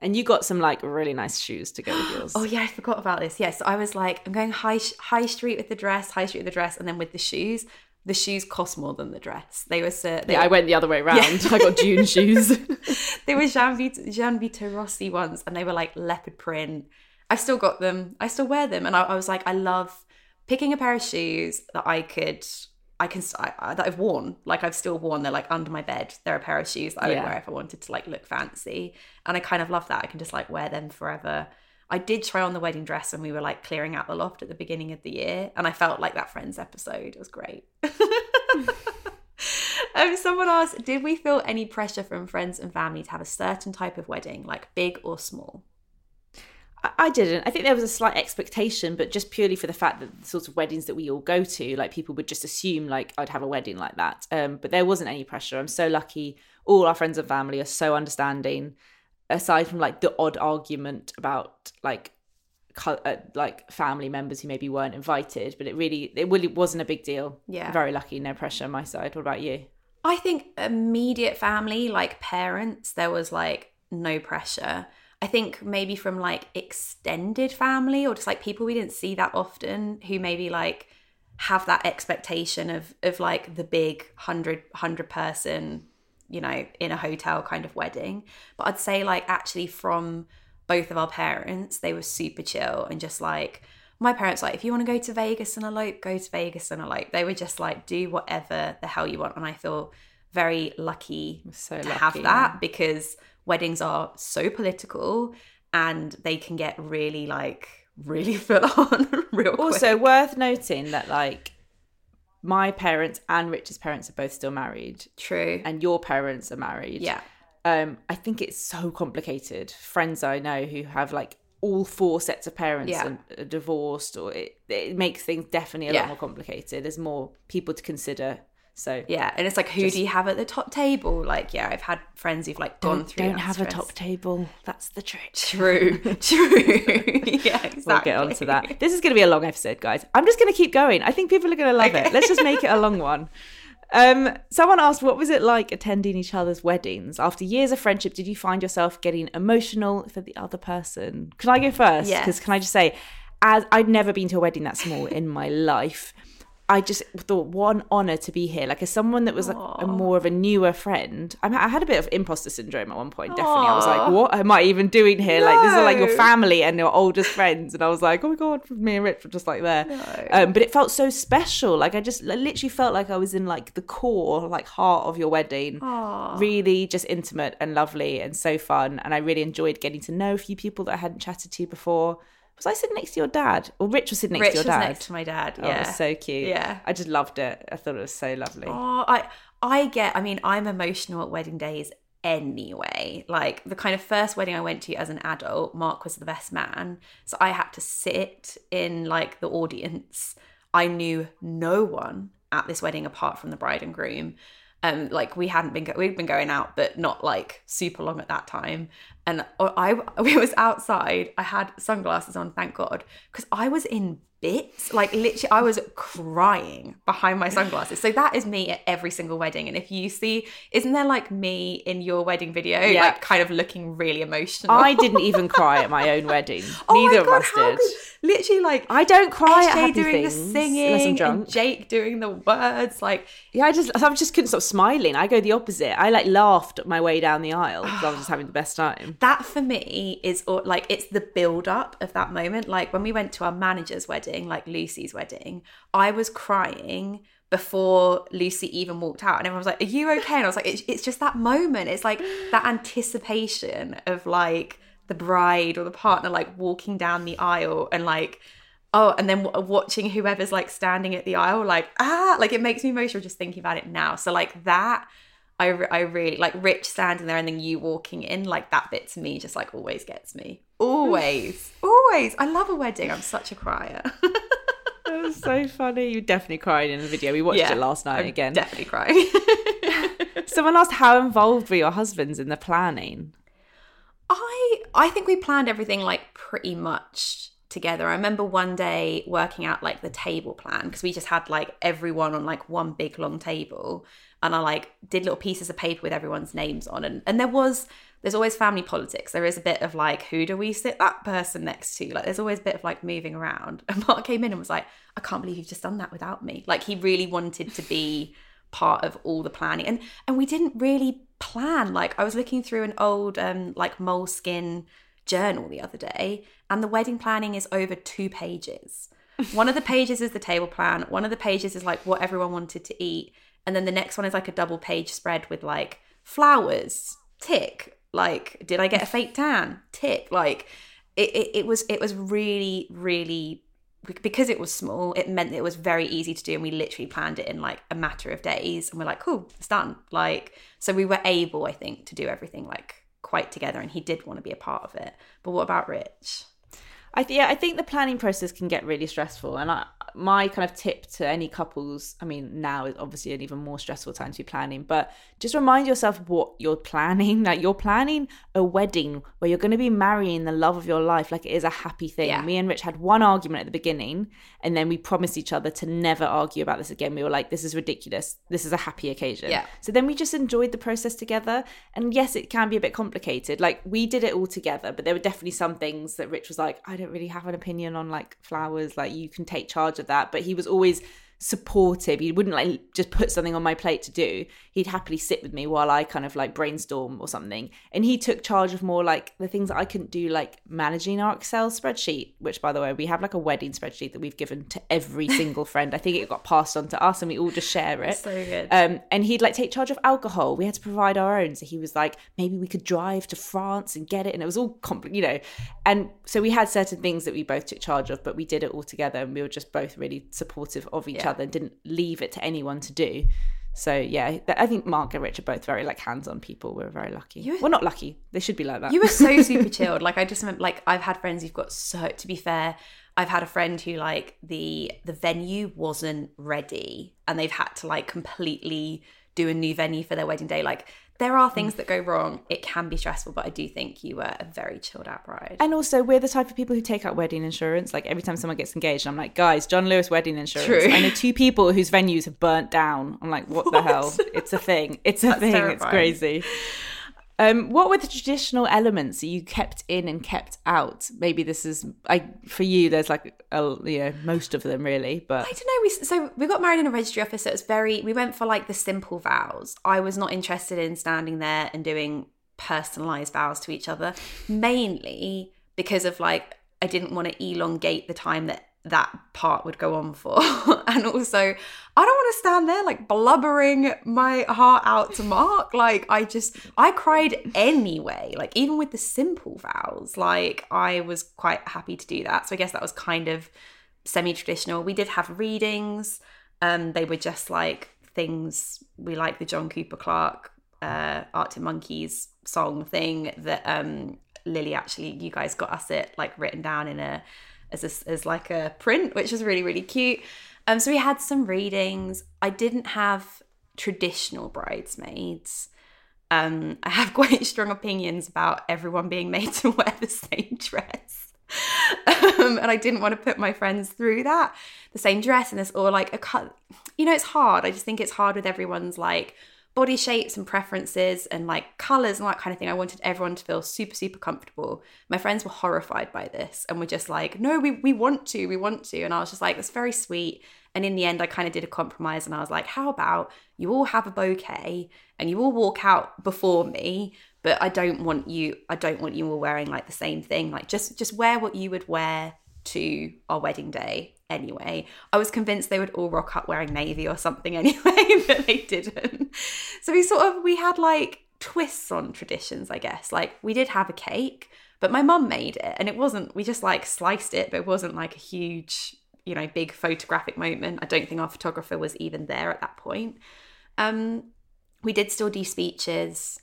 And you got some like really nice shoes to go with *gasps* yours. Oh yeah, I forgot about this. Yes, I was like, I'm going high high street with the dress, high street with the dress, and then with the shoes. The shoes cost more than the dress. They were so they yeah, I went the other way around. I got June *laughs* shoes. *laughs* they were Gianvito, Jean Vito Rossi ones, and they were like leopard print. I still got them. I still wear them, and I, I was like, I love picking a pair of shoes that I could, I can, I, that I've worn. Like I've still worn. They're like under my bed. They're a pair of shoes that I Yeah. would wear if I wanted to like look fancy, and I kind of love that. I can just like wear them forever. I did try on the wedding dress when we were like clearing out the loft at the beginning of the year, and I felt like that Friends episode. It was great. *laughs* Um, someone asked, did we feel any pressure from friends and family to have a certain type of wedding, like big or small? I- didn't. I think there was a slight expectation, but just purely for the fact that the sorts of weddings that we all go to, like people would just assume like I'd have a wedding like that. Um, but there wasn't any pressure. I'm so lucky. All our friends and family are so understanding. Aside from like the odd argument about like cul- uh, like family members who maybe weren't invited, but it really it really wasn't a big deal. Yeah. very lucky. No pressure on my side. What about you? I think immediate family, like parents, there was like no pressure. I think maybe from like extended family or just like people we didn't see that often who maybe like have that expectation of of like the big 100 100 person you know in a hotel kind of wedding. But i'd say like actually from both of our parents they were super chill and just like my parents like if you want to go to vegas and elope go to vegas and elope. They were just like do whatever the hell you want. And i feel very lucky So to lucky, have that because weddings are so political and they can get really like really *laughs* full on *laughs* real quick. Also, worth noting that like my parents and Rich's parents are both still married, True. and your parents are married. yeah. Um, I think it's so complicated. Friends I know who have like all four sets of parents Yeah. and are divorced, or it, it makes things definitely a Yeah. lot more complicated. There's more people to consider. So Yeah, and it's like, who do you have at the top table? Like, yeah, I've had friends who've like gone through. don't have a top table. That's the trick. True, *laughs* true. *laughs* yeah, exactly. We'll get on to that. This is going to be a long episode, guys. I'm just going to keep going. I think people are going to love it. Let's just make it a long one. Um, someone asked, what was it like attending each other's weddings? After years of friendship, did you find yourself getting emotional for the other person? Can I go first? Yes. Because can I just say, as I'd never been to a wedding that small in my life. I just thought, what an honor to be here. Like, as someone that was like a more of a newer friend, I, I had a bit of imposter syndrome at one point. Definitely, I was like, what am I even doing here? Like, this is like your family and your oldest friends, and I was like, oh my god, me and Rich were just like there. Um, but it felt so special. Like, I just I literally felt like I was in like the core, like heart of your wedding. Really, just intimate and lovely and so fun. And I really enjoyed getting to know a few people that I hadn't chatted to before. Was I sitting next to your dad? Or Rich was sitting next Rich to your dad? next to my dad. Oh, Yeah, it was so cute. Yeah. I just loved it. I thought it was so lovely. Oh, I I get. I mean, I'm emotional at wedding days anyway. Like the kind of first wedding I went to as an adult, Mark was the best man, so I had to sit in like the audience. I knew no one at this wedding apart from the bride and groom. Um, like we hadn't been go- we'd been going out, but not like super long at that time. And I, I *laughs* was outside. I had sunglasses on, thank God, because I was in bits. Like literally, I was crying behind my sunglasses. So that is me at every single wedding. And if you see, isn't there like me in your wedding video, Yeah. like kind of looking really emotional? I didn't even cry at my own wedding. *laughs* Oh Neither of us did. could- Literally, like I don't cry at happy doing things the singing and Jake doing the words. Like Yeah, I just I just couldn't stop smiling. I go the opposite. I like laughed my way down the aisle because I was just having the best time. That for me is like it's the build up of that moment. Like when we went to our manager's wedding like lucy's wedding i was crying before lucy even walked out. And everyone was like are you okay? And i was like it's, it's just that moment. It's like that anticipation of like the bride or the partner like walking down the aisle and like oh and then w- watching whoever's like standing at the aisle like ah like it makes me emotional just thinking about it now. So like that I, I really like Rich standing there and then you walking in like that bit to me just like always gets me always *laughs* always I love a wedding I'm such a crier *laughs* that was so funny. You definitely cried in the video. We watched Yeah, it last night I'm again. definitely crying *laughs* Someone asked how involved were your husbands in the planning? I I think we planned everything like pretty much together. I remember one day working out like the table plan because we just had like everyone on like one big long table and I like did little pieces of paper with everyone's names on and and there was there's always family politics. There is a bit of like who do we sit that person next to? Like there's always a bit of like moving around. *laughs* And Mark came in and was like, I can't believe you've just done that without me. Like he really wanted to be part of all the planning and and we didn't really plan like i was looking through an old um like moleskin journal the other day and the wedding planning is over two pages *laughs* one of the pages is the table plan one of the pages is like what everyone wanted to eat and then the next one is like a double page spread with like flowers tick like did i get a fake tan tick like it, it, it was it was really really because it was small, it meant it was very easy to do, and we literally planned it in like a matter of days. And we're like, cool, it's done. Like, so we were able, I think, to do everything like quite together, and he did want to be a part of it. But what about Rich? I th- yeah, I think the planning process can get really stressful, and I, my kind of tip to any couples, I mean, now is obviously an even more stressful time to be planning, but just remind yourself what you're *laughs* planning. Like you're planning a wedding where you're going to be marrying the love of your life. Like it is a happy thing. Yeah. Me and Rich had one argument at the beginning, and then we promised each other to never argue about this again. We were like, "This is ridiculous. This is a happy occasion." Yeah. So then we just enjoyed the process together. And yes, it can be a bit complicated. Like we did it all together, but there were definitely some things that Rich was like, I don't really have an opinion on like flowers. Like you can take charge of that. But he was always supportive. He wouldn't like just put something on my plate to do. He'd happily sit with me while I kind of like brainstorm or something. And he took charge of more like the things that I couldn't do, like managing our Excel spreadsheet, which by the way, we have like a wedding spreadsheet that we've given to every *laughs* single friend. I think it got passed on to us and we all just share it. So good. Um, and he'd like take charge of alcohol. We had to provide our own. So he was like, maybe we could drive to France and get it. And it was all compl- you know. And so we had certain things that we both took charge of, but we did it all together and we were just both really supportive of each Yeah. other and didn't leave it to anyone to do. So yeah, I think Mark and Rich are both very like hands-on people. We're very lucky. You- well, not lucky. They should be like that. You were so *laughs* super chilled. Like I just remember, like I've had friends who've got so. To be fair, I've had a friend who like the the venue wasn't ready, and they've had to like completely do a new venue for their wedding day. Like there are things mm. that go wrong. It can be stressful, but I do think you were a very chilled out bride. and also, we're the type of people who take out wedding insurance. Like every time someone gets engaged, I'm like, guys, John Lewis wedding insurance. True. I know two people whose venues have burnt down. I'm like, what, the *laughs* hell? It's a thing. It's a That's thing. It's crazy. Um, what were the traditional elements that you kept in and kept out? Maybe this is, I for you. There's like, a, you know, most of them really, but I don't know. We so we got married in a registry office. So it was very. We went for like the simple vows. I was not interested in standing there and doing personalized vows to each other, mainly because of like I didn't want to elongate the time that that part would go on for, *laughs* and also I don't want to stand there like blubbering my heart out to Mark. Like I just I cried anyway. Like even with the simple vows, like I was quite happy to do that. So I guess that was kind of semi-traditional. We did have readings. Um, they were just like things we like the John Cooper Clarke uh, Arctic Monkeys song thing that um, Lily actually you guys got us it like written down in a as a, as like a print, which was really really cute. Um, so we had some readings. I didn't have traditional bridesmaids. Um, I have *laughs* quite strong opinions about everyone being made to *laughs* wear the same dress. um, and I didn't want to put my friends through that the same dress and this or like a cut you know it's hard I just think it's hard with everyone's like body shapes and preferences and like colors and that kind of thing I wanted everyone to feel super super comfortable. My friends were horrified by this and were just like no we, we want to we want to. And I was just like that's very sweet. And in the end I kind of did a compromise and I was like how about you all have a bouquet and you all walk out before me but I don't want you I don't want you all wearing like the same thing. Like just just wear what you would wear to our wedding day anyway. I was convinced they would all rock up wearing navy or something *laughs* anyway, but they didn't. So we sort of we had like twists on traditions, I guess. Like we did have a cake, but my mum made it and it wasn't we just like sliced it, but it wasn't like a huge, you know, big photographic moment. I don't think our photographer was even there at that point. Um we did still do speeches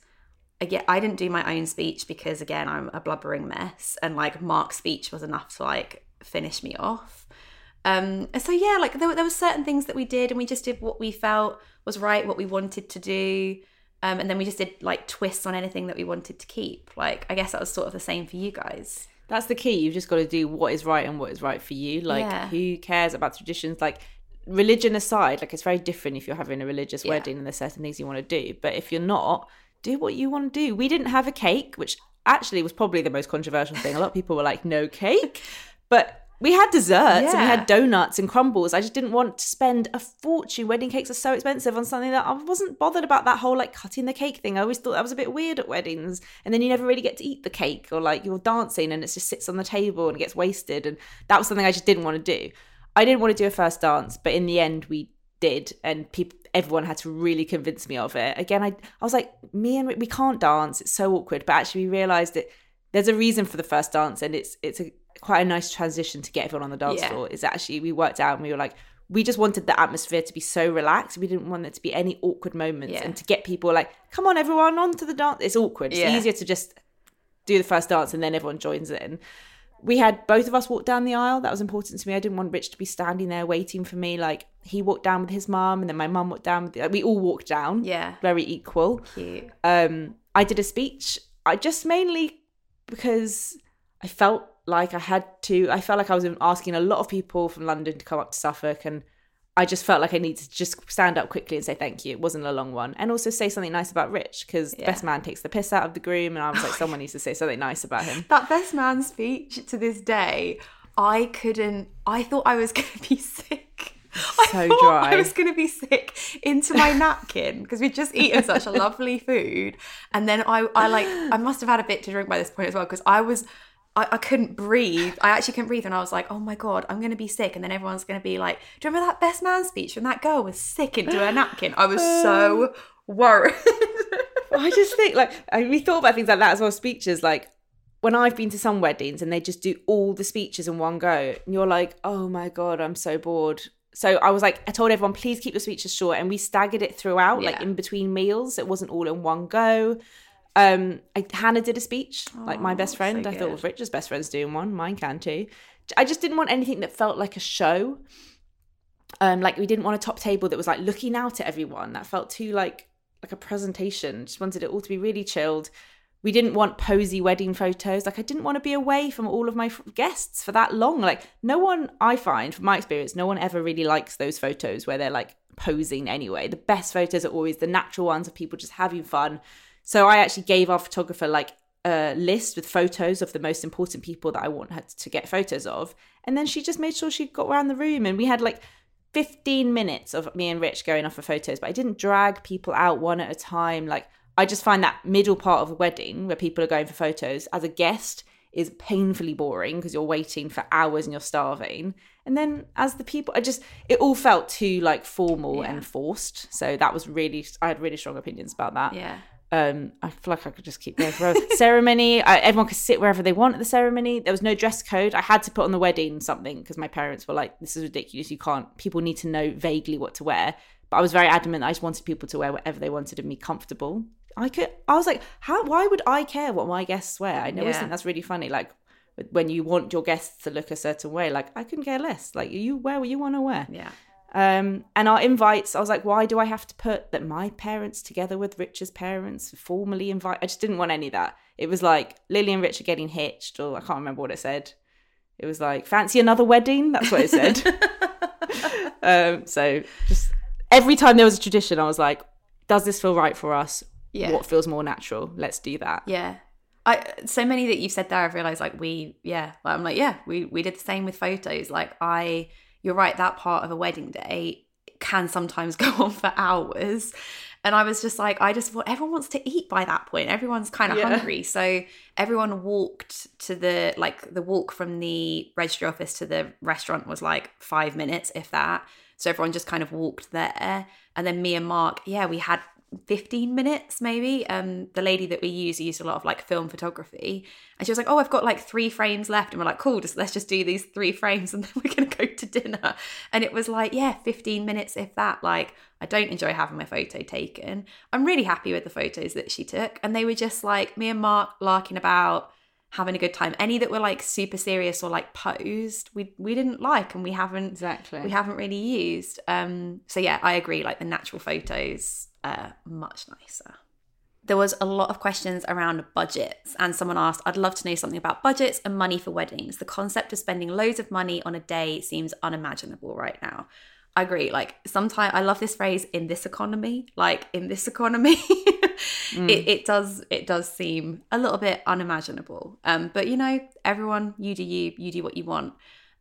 again i didn't do my own speech because again i'm a blubbering mess and like mark's speech was enough to like finish me off um so yeah like there, there were certain things that we did and we just did what we felt was right what we wanted to do um and then we just did like twists on anything that we wanted to keep like i guess that was sort of the same for you guys That's the key. You've just got to do what is right and what is right for you. Like, Yeah. who cares about traditions? Like, religion aside, like, it's very different if you're having a religious Yeah. wedding and there's certain things you want to do. But if you're not, do what you want to do. We didn't have a cake, which actually was probably the most controversial thing. A lot of people were like, no cake. *laughs* But we had desserts and we had donuts and crumbles. I just didn't want to spend a fortune. Wedding cakes are so expensive on something that I wasn't bothered about that whole like cutting the cake thing. I always thought that was a bit weird at weddings. And then you never really get to eat the cake or like you're dancing and it just sits on the table and gets wasted. And that was something I just didn't want to do. I didn't want to do a first dance, but in the end we did and people everyone had to really convince me of it. Again, I I was like, me and Rick, we can't dance. It's so awkward. But actually we realized that there's a reason for the first dance and it's it's a quite a nice transition to get everyone on the dance Yeah. floor. Is actually we worked out and we were like we just wanted the atmosphere to be so relaxed. We didn't want there to be any awkward moments Yeah. and to get people like, come on everyone on to the dance. It's awkward. It's Yeah. easier to just do the first dance and then everyone joins in. We had both of us walk down the aisle. That was important to me. I didn't want Rich to be standing there waiting for me. Like he walked down with his mum, and then my mum walked down. With the, we all walked down. yeah very equal. cute Um, I did a speech. I just mainly because I felt like I had to. I felt like I was asking a lot of people from London to come up to Suffolk, and I just felt like I needed to just stand up quickly and say thank you. It wasn't a long one, and also say something nice about Rich because Yeah. best man takes the piss out of the groom, and I was like, someone needs to say something nice about him. that best man speech to this day i couldn't i thought i was *laughs* gonna be sick I thought dry. I was going to be sick into my napkin because we'd just eaten such a *laughs* lovely food, and then I, I like, I must have had a bit to drink by this point as well because I was, I, I couldn't breathe. I actually couldn't breathe, and I was like, oh my god, I'm going to be sick, and then everyone's going to be like, do you remember that best man speech when that girl was sick into her napkin? I was so *laughs* um, worried. I just think like I, we thought about things like that as well. Speeches like when I've been to some weddings and they just do all the speeches in one go, and you're like, oh my god, I'm so bored. So I was like, I told everyone, please keep your speeches short, and we staggered it throughout, like in between meals. It wasn't all in one go. Um, I, Hannah did a speech, like my best friend. so I thought, well, Richard's best friend's doing one, mine can too. I just didn't want anything that felt like a show. Um, like we didn't want a top table that was like looking out at everyone. That felt too like like a presentation. Just wanted it all to be really chilled. We didn't want posy wedding photos. Like I didn't want to be away from all of my f- guests for that long. Like no one, I find from my experience, no one ever really likes those photos where they're like posing anyway. The best photos are always the natural ones of people just having fun. So I actually gave our photographer like a list with photos of the most important people that I want her to get photos of. And then she just made sure she got around the room and we had like 15 minutes of me and Rich going off for photos, but I didn't drag people out one at a time. Like, I just find that middle part of a wedding where people are going for photos as a guest is painfully boring because you're waiting for hours and you're starving. And then as the people, I just, it all felt too like formal Yeah. and forced. So that was really, I had really strong opinions about that. Yeah. Um, I feel like I could just keep going forever. *laughs* ceremony, I, everyone could sit wherever they want at the ceremony. There was no dress code. I had to put on the wedding something because my parents were like, "This is ridiculous. You can't." People need to know vaguely what to wear. But I was very adamant. that I just wanted people to wear whatever they wanted and be comfortable. I could. I was like, "How? Why would I care what my guests wear?" I know Yeah. think that's really funny. Like when you want your guests to look a certain way, like I couldn't care less. Like you wear what you want to wear. Yeah. Um, and our invites, I was like, why do I have to put that my parents together with Rich's parents formally invite? I just didn't want any of that. It was like Lily and Rich are getting hitched, or I can't remember what it said. It was like, fancy another wedding? That's what it said. *laughs* um, so just every time there was a tradition, I was like, does this feel right for us? Yeah. What feels more natural? Let's do that. Yeah. I so many that you've said there, I've realized like we, yeah, like, I'm like, yeah, we we did the same with photos. Like I, you're right, that part of a wedding day can sometimes *laughs* go on for hours. And I was just like, I just everyone wants to eat by that point. Everyone's kind of Yeah. hungry. So everyone walked to the like the walk from the registry office to the restaurant was like five minutes, if that. So everyone just kind of walked there. And then me and Mark, yeah, we had 15 minutes maybe. Um, the lady that we use used a lot of like film photography. And she was like, Oh, I've got like three frames left. And we're like, cool, just let's just do these three frames and *laughs* then we're gonna go to dinner. And it was like, yeah, 15 minutes if that. Like, I don't enjoy having my photo taken. I'm really happy with the photos that she took. And they were just like me and Mark larking about having a good time. Any that were like super serious or like posed, we we didn't like and we haven't Exactly. we haven't really used. Um, so yeah, I agree. Like the natural photos, uh, much nicer. There was a lot of questions around budgets, and someone asked, "I'd love to know something about budgets and money for weddings. The concept of spending loads of money on a day seems unimaginable right now." I agree. Like sometimes I love this phrase in this economy. Like in this economy, *laughs* it, it does it does seem a little bit unimaginable. Um, but you know, everyone, you do you, you do what you want.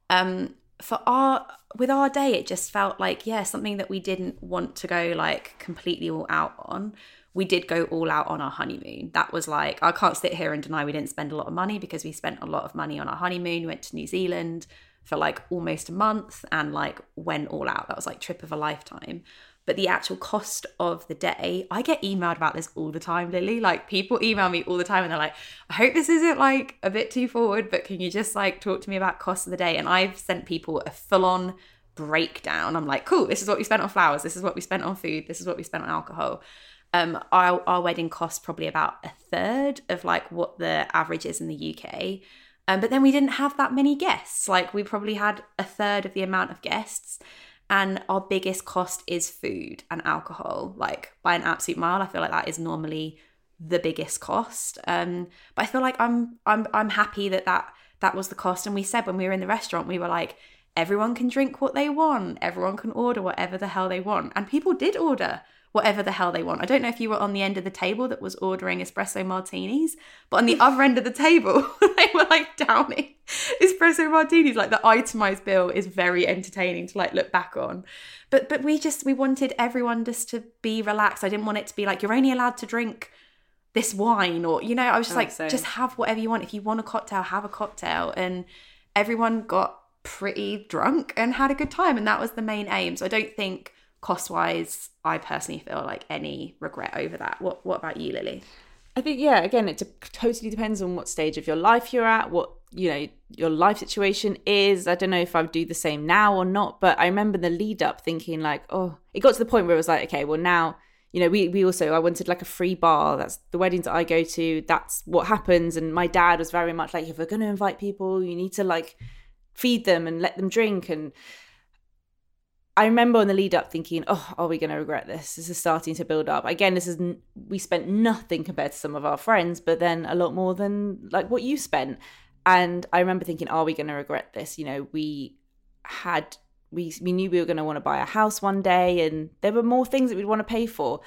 Um, for our with our day, it just felt like yeah, something that we didn't want to go like completely all out on. We did go all out on our honeymoon. That was like I can't sit here and deny we didn't spend a lot of money because we spent a lot of money on our honeymoon. We went to New Zealand for like almost a month and like went all out. That was like trip of a lifetime. But the actual cost of the day, I get emailed about this all the time, Lily. Like people email me all the time and they're like, I hope this isn't like a bit too forward, but can you just like talk to me about cost of the day? And I've sent people a full on breakdown. I'm like, cool, this is what we spent on flowers, this is what we spent on food, this is what we spent on alcohol. Um, our, our wedding cost probably about a third of like what the average is in the UK. Um, but then we didn't have that many guests. Like we probably had a third of the amount of guests. And our biggest cost is food and alcohol, like by an absolute mile. I feel like that is normally the biggest cost. Um, but I feel like I'm I'm I'm happy that that that was the cost. And we said when we were in the restaurant, we were like, everyone can drink what they want, everyone can order whatever the hell they want, and people did order whatever the hell they want. I don't know if you were on the end of the table that was ordering espresso martinis, but on the other end of the table, *laughs* they were like downing espresso martinis. Like the itemized bill is very entertaining to like look back on. But but we just we wanted everyone just to be relaxed. I didn't want it to be like you're only allowed to drink this wine or you know, I was just Oh, like same. just have whatever you want. If you want a cocktail, have a cocktail. And everyone got pretty drunk and had a good time and that was the main aim. So I don't think cost wise, I personally feel like any regret over that. What what about you, Lily? I think yeah. Again, it totally depends on what stage of your life you're at, what you know your life situation is i don't know if i would do the same now or not but i remember the lead up thinking like oh it got to the point where it was like okay well now you know we we also i wanted like a free bar that's the weddings that i go to that's what happens and my dad was very much like if we're going to invite people you need to like feed them and let them drink and I remember on the lead up thinking, oh, are we going to regret this? This is starting to build up. Again, this is, we spent nothing compared to some of our friends, but then a lot more than like what you spent. And I remember thinking, are we going to regret this? You know, we had, we, we knew we were going to want to buy a house one day and there were more things that we'd want to pay for.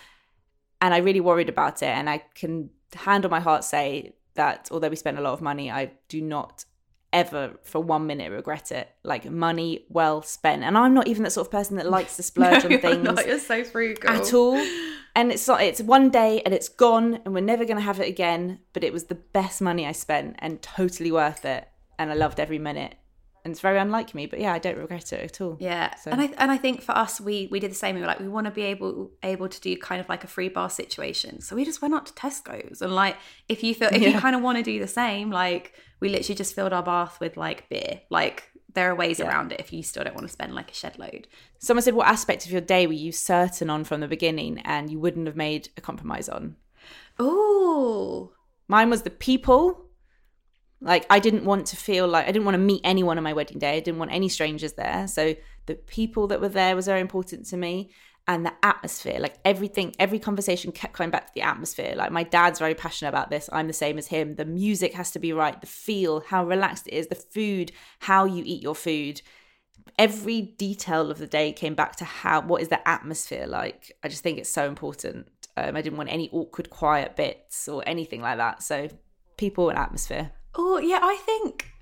And I really worried about it. And I can hand on my heart say that although we spent a lot of money, I do not ever for one minute regret it. Like money well spent. And I'm not even that sort of person that likes to splurge *laughs* no, on things not. You're so frugal. at all. And it's not it's one day and it's gone and we're never gonna have it again. But it was the best money I spent and totally worth it. And I loved every minute. And it's very unlike me, but yeah, I don't regret it at all. Yeah, So- and I and I think for us, we we did the same. We were like, we want to be able able to do kind of like a free bar situation. So we just went up to Tesco's and like, if you feel if you kind of want to do the same, like we literally just filled our bath with like beer. Like there are ways Yeah. around it if you still don't want to spend like a shed load. Someone said, What aspect of your day were you certain on from the beginning and you wouldn't have made a compromise on? oh Mine was the people. Like I didn't want to feel like I didn't want to meet anyone on my wedding day. I didn't want any strangers there. So the people that were there was very important to me and the atmosphere. Like everything every conversation kept coming back to the atmosphere. Like my dad's very passionate about this. I'm the same as him. The music has to be right, the feel, how relaxed it is, the food, how you eat your food. Every detail of the day came back to how what is the atmosphere like. I just think it's so important. Um, I didn't want any awkward, quiet bits or anything like that. So people and atmosphere. Oh yeah, I think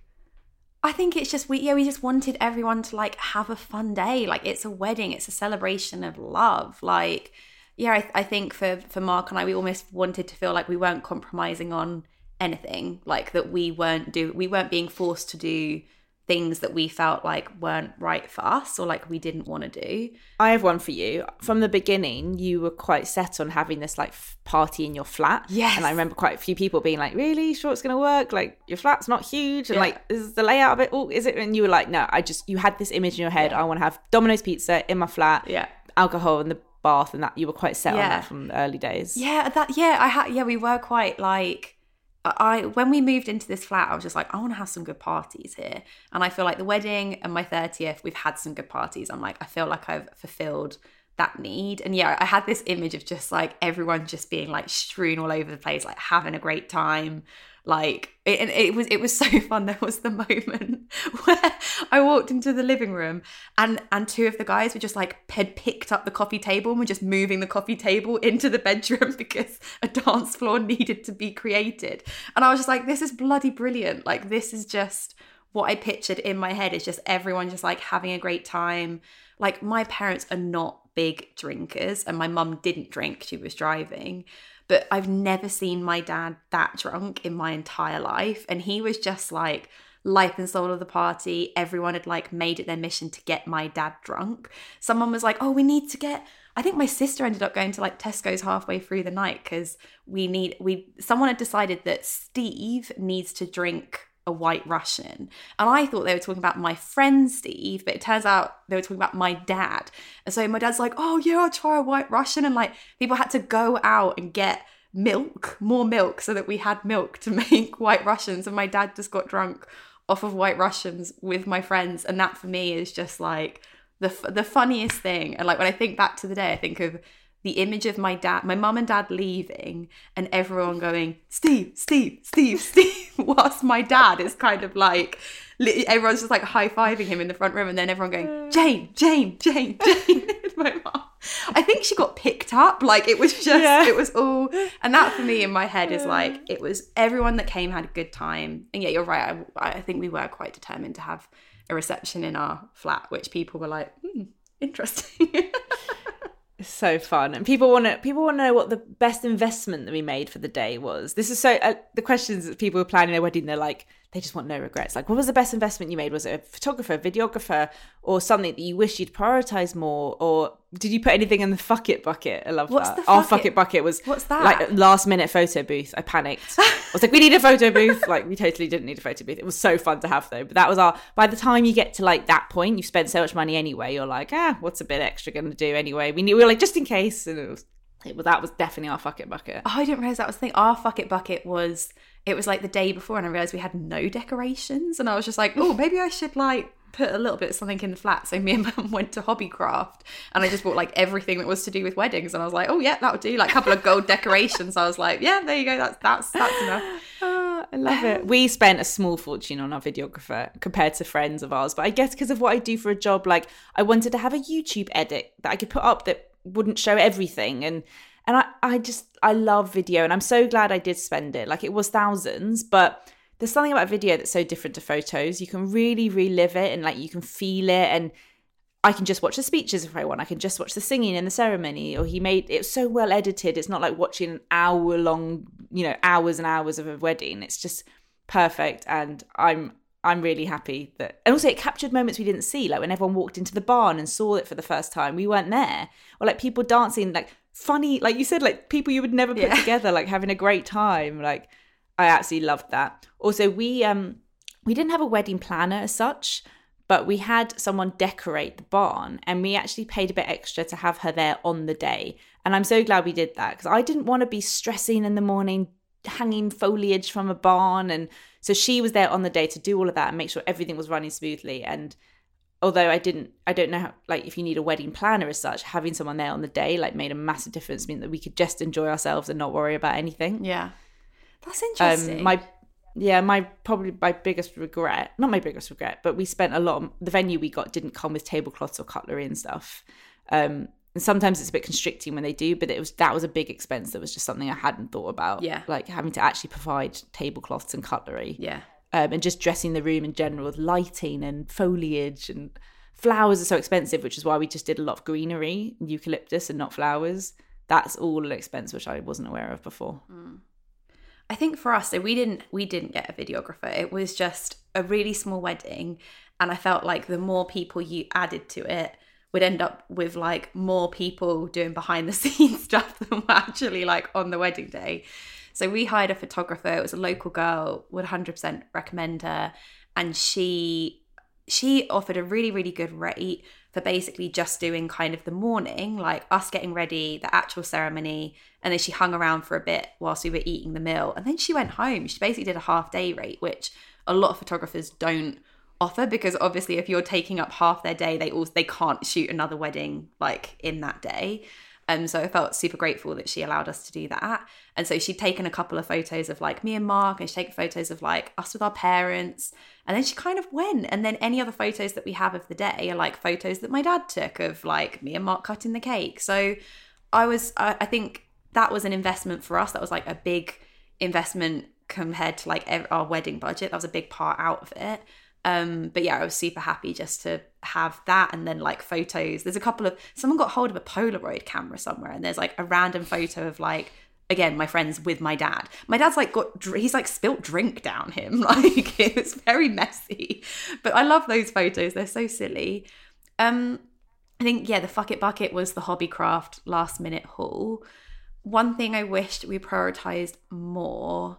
I think it's just we yeah, we just wanted everyone to like have a fun day. Like it's a wedding, it's a celebration of love. Like yeah, I, I think for for Mark and I we almost wanted to feel like we weren't compromising on anything. Like that we weren't do we weren't being forced to do things that we felt like weren't right for us or like we didn't want to do. I have one for you. From the beginning, you were quite set on having this like f- party in your flat. Yes. And I remember quite a few people being like, "Really sure it's going to work? Like your flat's not huge, and Yeah. like is the layout of it? Oh, is it?" And you were like, "No, I just you had this image in your head. I want to have Domino's pizza in my flat, Yeah. alcohol in the bath, and that you were quite set on that from the early days." Yeah, that yeah, I had yeah, we were quite like I when we moved into this flat, I was just like, I want to have some good parties here. And I feel like the wedding and my 30th, we've had some good parties. I'm like, I feel like I've fulfilled that need. And yeah, I had this image of just like everyone just being like strewn all over the place, like having a great time. Like it, and it was it was so *laughs* fun. There was the moment *laughs* where I walked into the living room and and two of the guys were just like had picked up the coffee table and were just moving the coffee table *laughs* into the bedroom because a dance floor needed to be created. And I was just like, this is bloody brilliant. Like this is just what I pictured in my head is just everyone just like having a great time. Like my parents are not big drinkers and my mum didn't drink, she was driving. But I've never seen my dad that drunk in my entire life. And he was just like life and soul of the party. Everyone had like made it their mission to get my dad drunk. Someone was like, oh, we need to get I think my sister ended up going to like Tesco's halfway through the night because we need we someone had decided that Steve needs to drink a white Russian. And I thought they were talking about my friend Steve, but it turns out they were talking about my dad. And so my dad's like, oh yeah, I'll try a white Russian. And like people had to go out and get milk, more milk, so that we had milk to *laughs* make white Russians. And my dad just got drunk off of white Russians with my friends. And that for me is just like the the funniest thing. And like when I think back to the day, I think of the image of my dad, my mum and dad leaving, and everyone going, Steve, Steve, Steve, *laughs* Steve, whilst my dad is kind of like, everyone's just like high fiving him in the front room, and then everyone going, Jane, Jane, Jane, *laughs* Jane. my mum. I think she got picked up. Like it was just, Yeah. it was all, and that for me in my head is like, it was everyone that came had a good time. And yeah, you're right. I, I think we were quite determined to have a reception in our flat, which people were like, hmm, interesting. *laughs* So fun, and people want to people want to know what the best investment that we made for the day was. This is so uh, the questions that people are planning their wedding. They're like, they just want no regrets. Like, what was the best investment you made? Was it a photographer, videographer, or something that you wish you'd prioritize more? Or did you put anything in the fuck it bucket? I love What's that. the Our fuck it- bucket was What's that? like last minute photo booth. I panicked. I was like, we need a photo booth. Like, we totally didn't need a photo booth. It was so fun to have though. But that was our. By the time you get to like that point, you've spent so much money anyway. You're like, ah, what's a bit extra going to do anyway? We knew we were like just in case, and it was. It was that was definitely our fuck it bucket. Oh, I didn't realize that was the thing. Our fuck it bucket was it was like the day before, and I realized we had no decorations, and I was just like, oh, maybe I should like put a little bit of something in the flat. So me and *laughs* mum went to Hobbycraft, and I just bought like everything that was to do with weddings, and I was like, oh yeah, that would do. Like a couple of gold decorations. I was like, yeah, there you go. That's that's that's enough. *laughs* Ah, I love it. We spent a small fortune on our videographer compared to friends of ours, but I guess because of what I do for a job, like I wanted to have a YouTube edit that I could put up that wouldn't show everything, and and I I just I love video, and I'm so glad I did spend it. Like it was thousands, but there's something about video that's so different to photos. You can really relive it, and like you can feel it, and I can just watch the speeches if I want. I can just watch the singing in the ceremony. Or he made it so well edited. It's not like watching an hour long, you know, hours and hours of a wedding. It's just perfect. And I'm I'm really happy that and also it captured moments we didn't see, like when everyone walked into the barn and saw it for the first time. We weren't there. Or like people dancing, like funny, like you said, like people you would never put Yeah. *laughs* together, like having a great time. Like I absolutely loved that. Also, we um we didn't have a wedding planner as such, but we had someone decorate the barn and we actually paid a bit extra to have her there on the day. And I'm so glad we did that because I didn't want to be stressing in the morning, hanging foliage from a barn. And so she was there on the day to do all of that and make sure everything was running smoothly. And although I didn't, I don't know, how, like if you need a wedding planner as such, having someone there on the day like made a massive difference, mean that we could just enjoy ourselves and not worry about anything. Yeah, that's interesting. Um, my yeah, my probably my biggest regret, not my biggest regret, but we spent a lot. Of, the venue we got didn't come with tablecloths or cutlery and stuff. Um, and sometimes it's a bit constricting when they do, but it was that was a big expense. That was just something I hadn't thought about. Yeah. like having to actually provide tablecloths and cutlery. yeah, um, and just dressing the room in general with lighting and foliage and flowers are so expensive, which is why we just did a lot of greenery, eucalyptus, and not flowers. That's all an expense which I wasn't aware of before. I think for us, so we didn't we didn't get a videographer. It was just a really small wedding, and I felt like the more people you added to it would end up with like more people doing behind the *laughs* scenes stuff than actually like on the wedding day. So we hired a photographer. It was a local girl. Would 100% recommend her, and she she offered a really really good rate for basically just doing kind of the morning like us getting ready the actual ceremony and then she hung around for a bit whilst we were eating the meal and then she went home she basically did a half day rate which a lot of photographers don't offer because obviously if you're taking up half their day they also they can't shoot another wedding like in that day um, so I felt super grateful that she allowed us to do that. And so she'd taken a couple of photos of like me and Mark, and she'd taken photos of like us with our parents. And then she kind of went. And then any other photos that we have of the day are like photos that my dad took of like me and Mark cutting the cake. So I was, I, I think that was an investment for us. That was like a big investment compared to like our wedding budget. That was a big part out of it. Um, but yeah, I was super happy just to have that and then like photos. There's a couple of someone got hold of a Polaroid camera somewhere, and there's like a random photo of like again my friends with my dad. My dad's like got he's like spilt drink down him, *laughs* like it was very messy. But I love those photos; they're so silly. Um, I think yeah, the fuck it bucket was the Hobbycraft last minute haul. One thing I wished we prioritized more.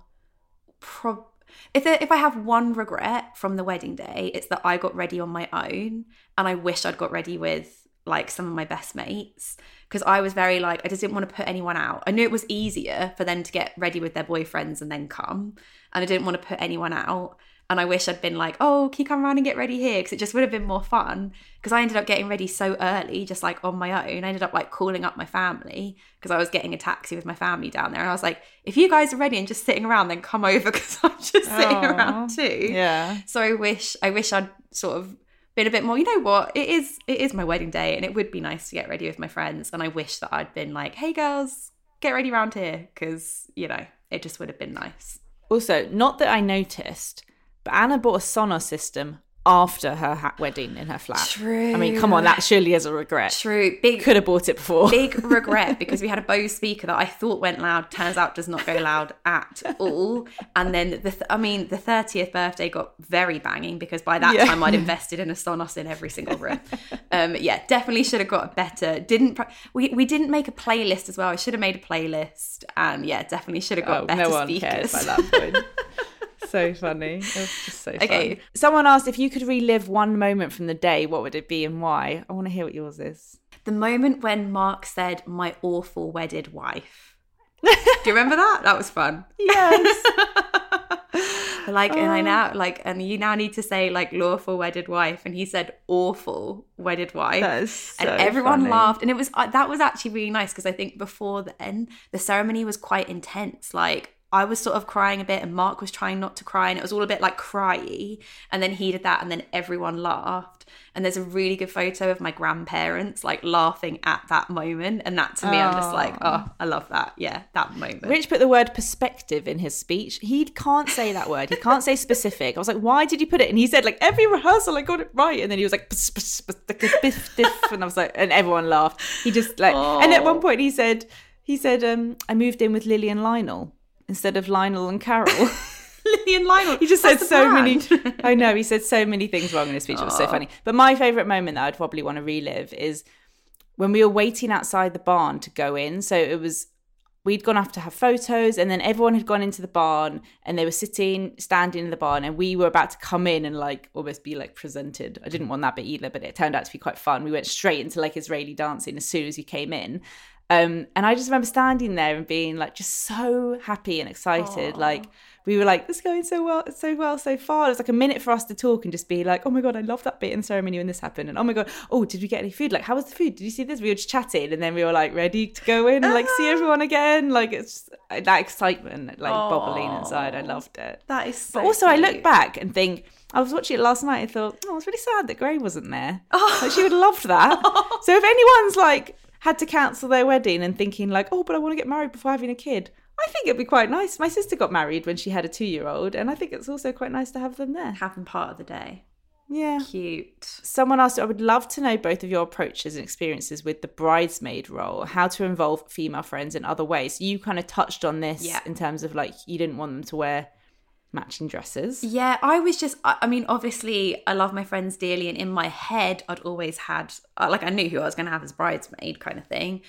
Pro- if if I have one regret from the wedding day, it's that I got ready on my own, and I wish I'd got ready with like some of my best mates because I was very like I just didn't want to put anyone out. I knew it was easier for them to get ready with their boyfriends and then come, and I didn't want to put anyone out. And I wish I'd been like, oh, can you come around and get ready here? Because it just would have been more fun. Because I ended up getting ready so early, just like on my own. I ended up like calling up my family because I was getting a taxi with my family down there. And I was like, if you guys are ready and just sitting around, then come over *laughs* because I'm just sitting around too. Yeah. So I wish I wish I'd sort of been a bit more, you know what? It is it is my wedding day and it would be nice to get ready with my friends. And I wish that I'd been like, hey girls, get ready around here because, you know, it just would have been nice. Also, not that I noticed, but Anna bought a Sonos system after her ha- wedding in her flat. True. I mean, come on, that surely is a regret. True. Big Could have bought it before. big *laughs* regret because we had a Bose speaker that I thought went loud, turns out does not go loud at all. And then the, th- I mean, the thirtieth birthday got very banging because by that Yeah. time I'd invested in a Sonos in every single room. Um, yeah, definitely should have got a better. Didn't pr- we? We didn't make a playlist as well. I should have made a playlist, and yeah, definitely should have got Oh, better no one speakers. cares by that point. *laughs* so funny. It was just so Okay. fun. Someone asked if you could relive one moment from the day, what would it be and why? I want to hear what yours is. the moment when Mark said, "My awful wedded wife." Do you remember that? That was fun. Yes. *laughs* like and Oh. i now like and you now need to say like lawful wedded wife and he said awful wedded wife That is and everyone funny. laughed and it was uh, that was actually really nice because i think before then the ceremony was quite intense like I was sort of crying a bit, and Mark was trying not to cry, and it was all a bit like cryy. And then he did that, and then everyone laughed. And there's a really good photo of my grandparents like laughing at that moment, and that to me, I'm just like, oh, I love that. Yeah, that moment. Rich put the word perspective in his speech. He can't say that word. He can't say specific. I was like, why did you put it? And he said, like, every rehearsal I got it right. And then he was like, "Pss, pss, pss, like, biff, diff. and I was like, and everyone laughed. He just like, and at one point he said, he said, um, I moved in with Lily and Lionel instead of Lionel and Carol. *laughs* Lily and Lionel. He just said so many. *laughs* *laughs* I know he said so many things wrong in his speech. It was so funny. But my favorite moment that I'd probably want to relive is when we were waiting outside the barn to go in. So it was we'd gone off to have photos, and then everyone had gone into the barn, and they were sitting, standing in the barn, and we were about to come in and like almost be like presented. I didn't want that bit either, but it turned out to be quite fun. We went straight into like Israeli dancing as soon as we came in. Um, and I just remember standing there and being like just so happy and excited. Like we were like, this is going so well, so well, so far." It was like a minute for us to talk and just be like, "Oh my god, I love that bit in the ceremony when this happened," and "Oh my god, oh, did we get any food? Like, how was the food? Did you see this?" We were just chatting, and then we were like ready to go in and like see *laughs* everyone again. Like it's just, that excitement, like bubbling inside. I loved it. That is so But also, I look back and think I was watching it last night. and thought, oh, it's really sad that Gray wasn't there. *laughs* Like, she would have loved that. *laughs* so if anyone's like had to cancel their wedding and thinking like, oh, but I want to get married before having a kid, I think it'd be quite nice. My sister got married when she had a two-year-old, and I think it's also quite nice to have them there. Have them part of the day. Yeah. Cute. Someone asked, I would love to know both of your approaches and experiences with the bridesmaid role, how to involve female friends in other ways. You kind of touched on this Yeah. in terms of like you didn't want them to wear matching dresses. Yeah, I was just, I mean, obviously, I love my friends dearly, and in my head, I'd always had, uh, like, I knew who I was going to have as bridesmaid kind of thing.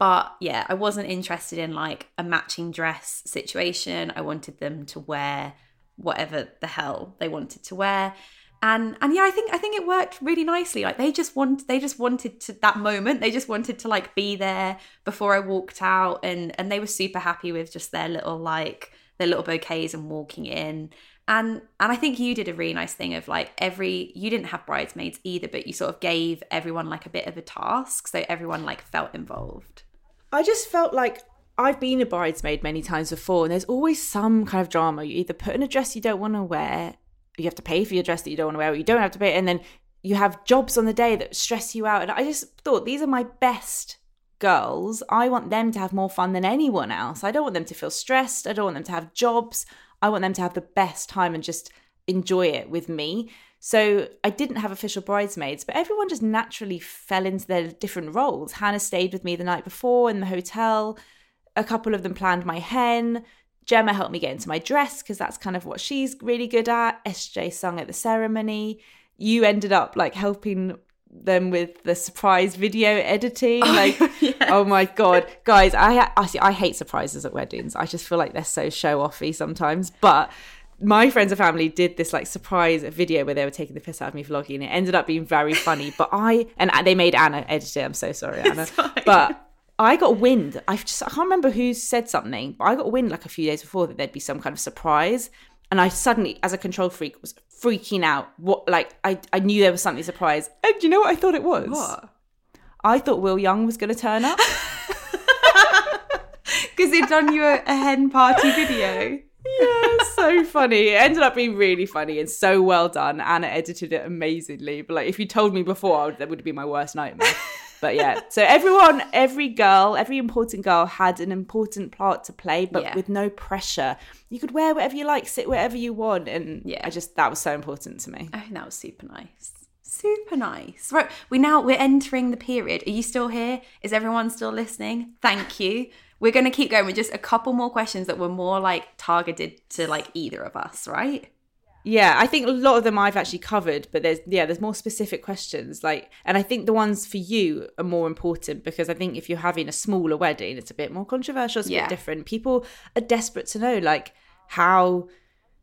But yeah, I wasn't interested in like a matching dress situation. I wanted them to wear whatever the hell they wanted to wear. And and yeah, I think I think it worked really nicely. Like they just want they just wanted to that moment. They just wanted to like be there before I walked out and and they were super happy with just their little like their little bouquets and walking in. And and I think you did a really nice thing of like every you didn't have bridesmaids either, but you sort of gave everyone like a bit of a task so everyone like felt involved. I just felt like I've been a bridesmaid many times before, and there's always some kind of drama. You either put in a dress you don't want to wear, you have to pay for your dress that you don't want to wear, or you don't have to pay, and then you have jobs on the day that stress you out. And I just thought these are my best girls. I want them to have more fun than anyone else. I don't want them to feel stressed. I don't want them to have jobs. I want them to have the best time and just enjoy it with me. So I didn't have official bridesmaids, but everyone just naturally fell into their different roles. Hannah stayed with me the night before in the hotel. A couple of them planned my hen. Gemma helped me get into my dress because that's kind of what she's really good at. SJ sung at the ceremony. You ended up like helping them with the surprise video editing. Oh, like, *laughs* oh my god, guys, I I, see, I hate surprises at weddings. I just feel like they're so show offy sometimes, but my friends and family did this like surprise video where they were taking the piss out of me vlogging. It ended up being very funny, but I and they made Anna edit it. I'm so sorry, *laughs* Anna. But I got wind. I just I can't remember who said something, but I got wind like a few days before that there'd be some kind of surprise, and I suddenly, as a control freak, was freaking out. What like I I knew there was something surprise. And do you know what I thought it was? What? I thought Will Young was going to turn up. *laughs* *laughs* Because they'd done you a, a hen party video. yeah, so funny. It ended up being really funny and so well done. Anna edited it amazingly. But like, if you told me before, would- that would have been my worst nightmare. *laughs* But yeah, so everyone, every girl, every important girl had an important part to play, but Yeah. with no pressure. You could wear whatever you like, sit wherever you want, and Yeah. I just that was so important to me. I think that was super nice. Super nice. Right, we now we're entering the period. Are you still here? Is everyone still listening? Thank you. We're gonna keep going with just a couple more questions that were more like targeted to like either of us, right? Yeah, I think a lot of them I've actually covered, but there's yeah, there's more specific questions like and I think the ones for you are more important because I think if you're having a smaller wedding, it's a bit more controversial, it's a Yeah. bit different. People are desperate to know like how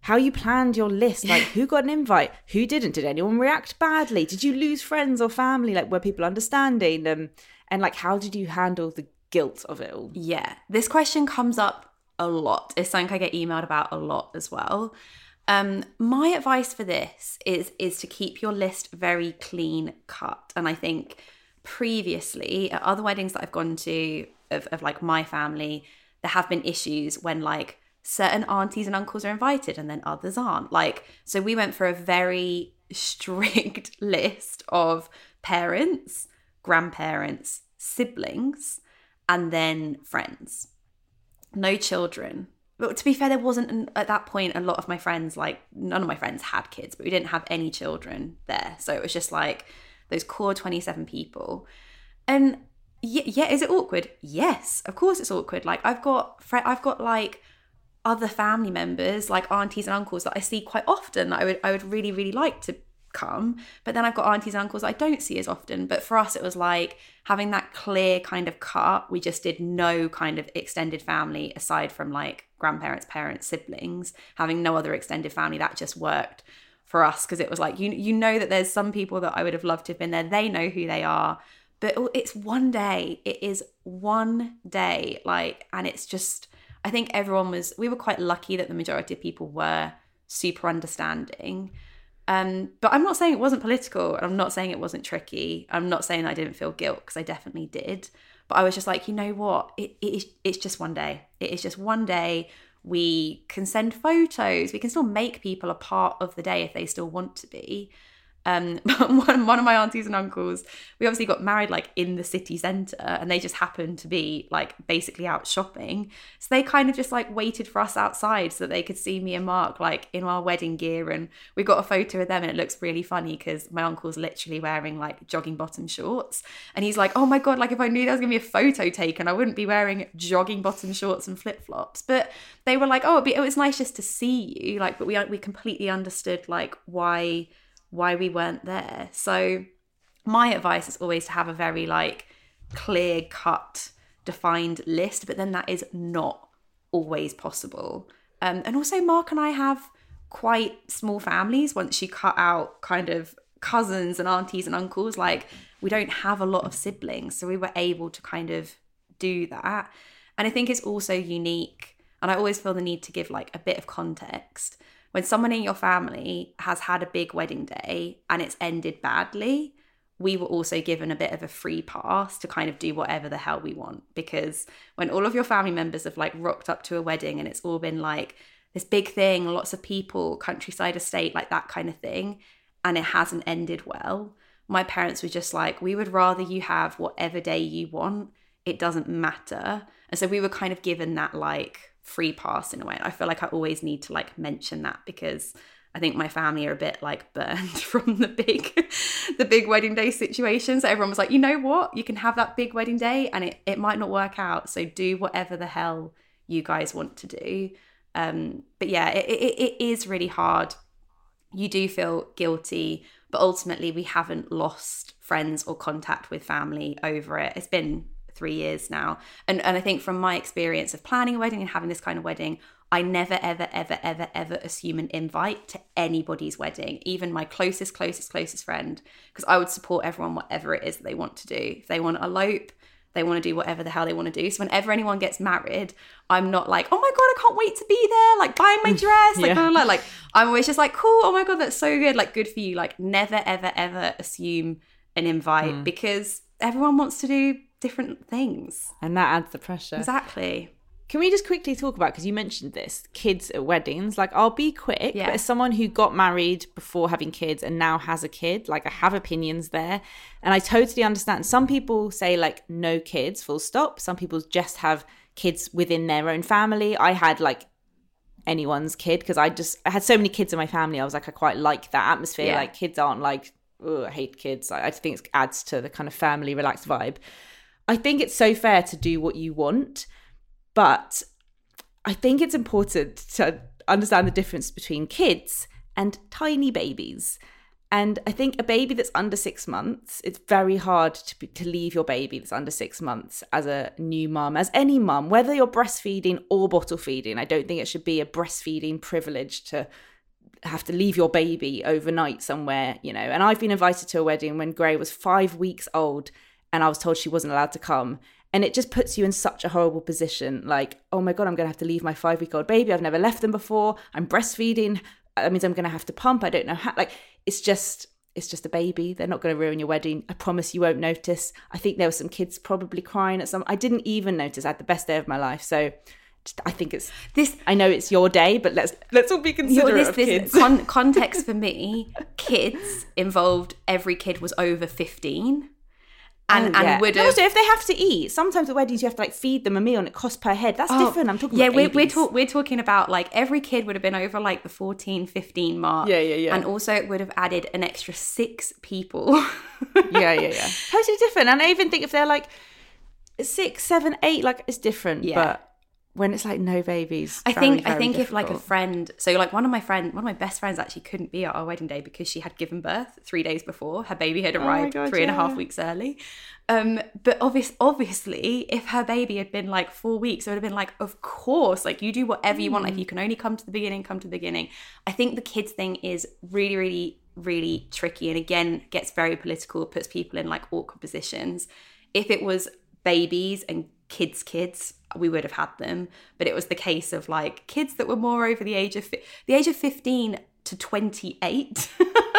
how you planned your list, like *laughs* who got an invite, who didn't, did anyone react badly, did you lose friends or family, like were people understanding, um, and like how did you handle the guilt of it all? Yeah, this question comes up a lot. It's something I get emailed about a lot as well. Um, my advice for this is is to keep your list very clean cut. And I think previously at other weddings that I've gone to of, of like my family, there have been issues when like certain aunties and uncles are invited and then others aren't. Like, so we went for a very *laughs* strict list of parents, grandparents, siblings, and then friends. No children. But to be fair, there wasn't an, at that point a lot of my friends, like none of my friends had kids, but we didn't have any children there. So it was just like those core 27 people. And yeah, yeah, is it awkward? Yes, of course it's awkward. Like I've got, I've got like other family members, like aunties and uncles that I see quite often. That I would, I would really, really like to come. But then I've got aunties and uncles I don't see as often. But for us, it was like having that clear kind of cut. We just did no kind of extended family aside from like grandparents, parents, siblings. Having no other extended family that just worked for us because it was like you you know that there's some people that I would have loved to have been there. They know who they are. But it's one day. It is one day. Like, and it's just I think everyone was we were quite lucky that the majority of people were super understanding. Um, but I'm not saying it wasn't political, and I'm not saying it wasn't tricky. I'm not saying I didn't feel guilt because I definitely did. But I was just like, you know what? It, it it's just one day. It is just one day. We can send photos. We can still make people a part of the day if they still want to be. Um, *laughs* one, of my aunties and uncles, we obviously got married like in the city centre and they just happened to be like basically out shopping. So they kind of just like waited for us outside so that they could see me and Mark like in our wedding gear. And we got a photo of them and it looks really funny because my uncle's literally wearing like jogging bottom shorts. And he's like, oh my God, like if I knew there was going to be a photo taken, I wouldn't be wearing jogging bottom shorts and flip flops. But they were like, oh, it was nice just to see you. Like, but we, we completely understood like why why we weren't there. So my advice is always to have a very like clear cut defined list, but then that is not always possible. Um, and also Mark and I have quite small families once you cut out kind of cousins and aunties and uncles like we don't have a lot of siblings so we were able to kind of do that and i think it's also unique and i always feel the need to give like a bit of context when someone in your family has had a big wedding day and it's ended badly, we were also given a bit of a free pass to kind of do whatever the hell we want. Because when all of your family members have like rocked up to a wedding and it's all been like this big thing, lots of people, countryside estate, like that kind of thing, and it hasn't ended well, my parents were just like, we would rather you have whatever day you want. It doesn't matter. And so we were kind of given that like free pass in a way. I feel like I always need to like mention that because I think my family are a bit like *laughs* burned from the big the big wedding day situation. So everyone was like, you know what? You can have that big wedding day and it, it might not work out. So do whatever the hell you guys want to do. Um, but yeah, it, it, it is really hard. You do feel guilty, but ultimately we haven't lost friends or contact with family over it. It's been three years now. And and I think from my experience of planning a wedding and having this kind of wedding, I never, ever, ever, ever, ever assume an invite to anybody's wedding, even my closest, closest, closest friend, because I would support everyone whatever it is that they want to do. If they want to elope, they want to do whatever the hell they want to do. So whenever anyone gets married, I'm not like, oh my god, I can't wait to be there, like buying my mm, dress, like Yeah. blah, blah, blah. like I'm always just like, cool, oh my god, that's so good, like good for you. Like never, ever, ever assume an invite mm. because everyone wants to do different things. And that adds the pressure. Exactly. Can we just quickly talk about because you mentioned this kids at weddings? Like, I'll be quick, Yeah. but as someone who got married before having kids and now has a kid, like, I have opinions there, and I totally understand. Some people say like no kids, full stop. Some people just have kids within their own family. I had like anyone's kid because I just I had so many kids in my family. I was like, I quite like that atmosphere. Yeah. Like, kids aren't like, oh, I hate kids. I, I just think it adds to the kind of family relaxed vibe. I think it's so fair to do what you want, but I think it's important to understand the difference between kids and tiny babies. And I think a baby that's under six months, it's very hard to, be, to leave your baby that's under six months as a new mum, as any mum, whether you're breastfeeding or bottle feeding. I don't think it should be a breastfeeding privilege to have to leave your baby overnight somewhere, you know. And I've been invited to a wedding when Gray was five weeks old and I was told she wasn't allowed to come. And it just puts you in such a horrible position. Like, oh my God, I'm going to have to leave my five week old baby. I've never left them before. I'm breastfeeding. That means I'm going to have to pump. I don't know how. Like, it's just. It's just a baby. They're not going to ruin your wedding. I promise you won't notice. I think there were some kids probably crying at some. I didn't even notice. I had the best day of my life. So, I think it's This I know it's your day, but let's let's all be considerate this, of this kids. con- *laughs* context for me, kids involved. Every kid was over fifteen, and Oh, yeah. and would have. also if they have to eat. Sometimes at weddings you have to like feed them a meal and it costs per head. That's Oh, different. I'm talking yeah, about we're, we're, we're talking about like every kid would have been over like the 14, 15 mark. Yeah, yeah, yeah. And also it would have added an extra six people. *laughs* yeah, yeah, yeah. *laughs* Totally different. And I even think if they're like six, seven, eight, like it's different. Yeah. But when it's like no babies, I very, think I very think if like a friend, so like one of my friend, one of my best friends actually couldn't be at our wedding day because she had given birth three days before. Her baby had arrived Oh God, three and a half yeah. weeks early. Um, but obvious, obviously, if her baby had been like four weeks, it would have been like, of course, like you do whatever you want. Hmm. Like you can only come to the beginning, come to the beginning. I think the kids thing is really, really, really tricky, and again gets very political, puts people in like awkward positions. If it was babies and kids kids we would have had them. But it was the case of like kids that were more over the age of fi- the age of 15 to 28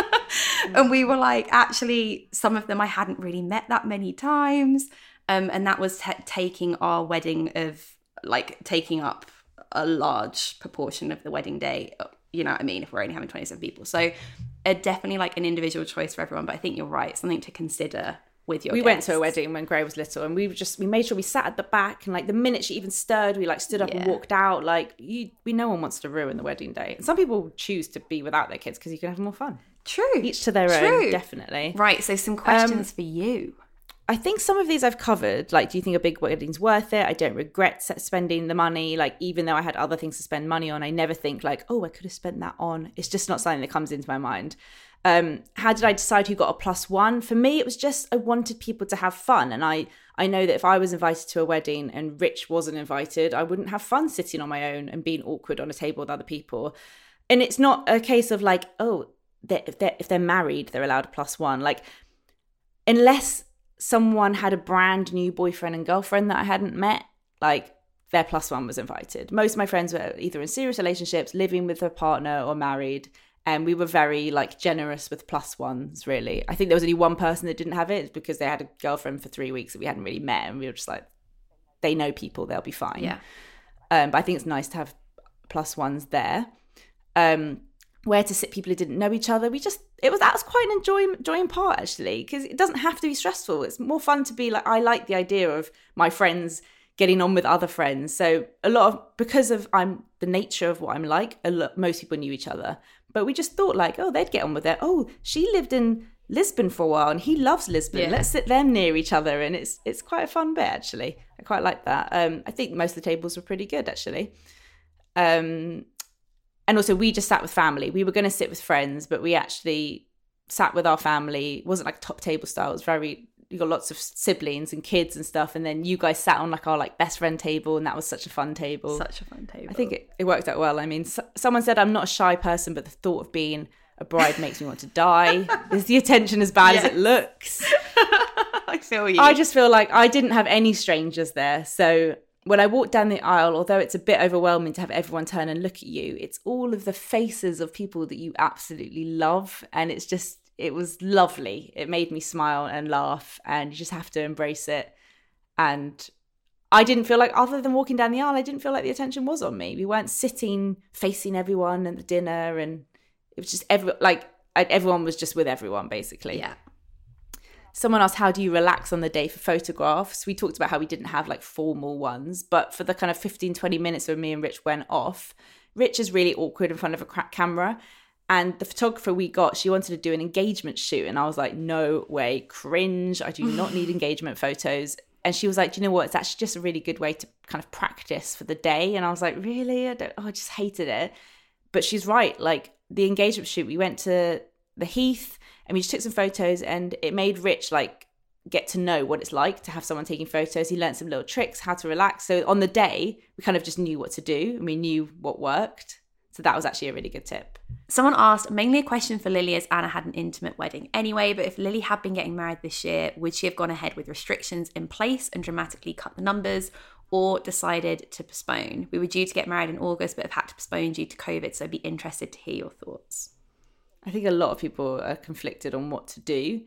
*laughs* and we were like actually some of them i hadn't really met that many times. Um, and that was t- taking our wedding of like taking up a large proportion of the wedding day you know what i mean if we're only having 27 people. So uh, definitely like an individual choice for everyone. But i think you're right something to consider with your we went to a wedding when Gray was little, and we just we made sure we sat at the back, and like the minute she even stirred, we like stood up and walked out. Like you, we no one wants to ruin the wedding day. And some people choose to be without their kids because you can have more fun. true Each to their True. own, definitely. Right, so some questions um, for you. I think some of these I've covered. Like, do you think a big wedding's worth it? I don't regret spending the money. Like, even though I had other things to spend money on, I never think like, oh, I could have spent that on. It's just not something that comes into my mind. Um, how did I decide who got a plus one? For me, it was just I wanted people to have fun, and I I know that if I was invited to a wedding and Rich wasn't invited, I wouldn't have fun sitting on my own and being awkward on a table with other people. And it's not a case of like, oh, they're, if they're if they're married, they're allowed a plus one. Like, unless someone had a brand new boyfriend and girlfriend that I hadn't met, like their plus one was invited. Most of my friends were either in serious relationships, living with a partner, or married. And we were very like generous with plus ones, really. I think there was only one person that didn't have it because they had a girlfriend for three weeks that we hadn't really met. And we were just like, they know people, they'll be fine. Yeah. Um, but I think it's nice to have plus ones there. Um, where to sit people who didn't know each other. We just it was that was quite an enjoying enjoying part actually because it doesn't have to be stressful. It's more fun to be like I like the idea of my friends getting on with other friends. So a lot of because of I'm the nature of what I'm like. A lot, most people knew each other, but we just thought like oh they'd get on with it. Oh she lived in Lisbon for a while and he loves Lisbon. Yeah. Let's sit them near each other and it's it's quite a fun bit actually. I quite like that. Um, I think most of the tables were pretty good actually. Um, and also we just sat with family. We were going to sit with friends, but we actually sat with our family. It wasn't like top table style. It was very you got lots of siblings and kids and stuff, and then you guys sat on like our like best friend table, and that was such a fun table. Such a fun table. I think it, it worked out well. I mean, s someone said I'm not a shy person, but the thought of being a bride *laughs* makes me want to die. Is the attention as bad as it looks? *laughs* I feel you. I just feel like I didn't have any strangers there. So when I walked down the aisle, although it's a bit overwhelming to have everyone turn and look at you, it's all of the faces of people that you absolutely love. And it's just, it was lovely. It made me smile and laugh, and you just have to embrace it. And I didn't feel like, other than walking down the aisle, I didn't feel like the attention was on me. We weren't sitting facing everyone at the dinner, and it was just every like everyone was just with everyone basically. Yeah. Someone asked, How do you relax on the day for photographs? We talked about how we didn't have like formal ones, but for the kind of 15, 20 minutes when me and Rich went off, Rich is really awkward in front of a camera. And the photographer we got, she wanted to do an engagement shoot. And I was like, no way, cringe. I do not need *laughs* engagement photos. And she was like, do you know what? It's actually just a really good way to kind of practice for the day. And I was like, really? I, don't, oh, I just hated it. But she's right. Like the engagement shoot, we went to the Heath and we just took some photos and it made Rich like get to know what it's like to have someone taking photos. He learned some little tricks, how to relax. So on the day, we kind of just knew what to do and we knew what worked. So that was actually a really good tip. Someone asked, mainly a question for Lily as Anna had an intimate wedding anyway, but if Lily had been getting married this year, would she have gone ahead with restrictions in place and dramatically cut the numbers or decided to postpone? We were due to get married in August, but have had to postpone due to COVID, so I'd be interested to hear your thoughts. I think a lot of people are conflicted on what to do.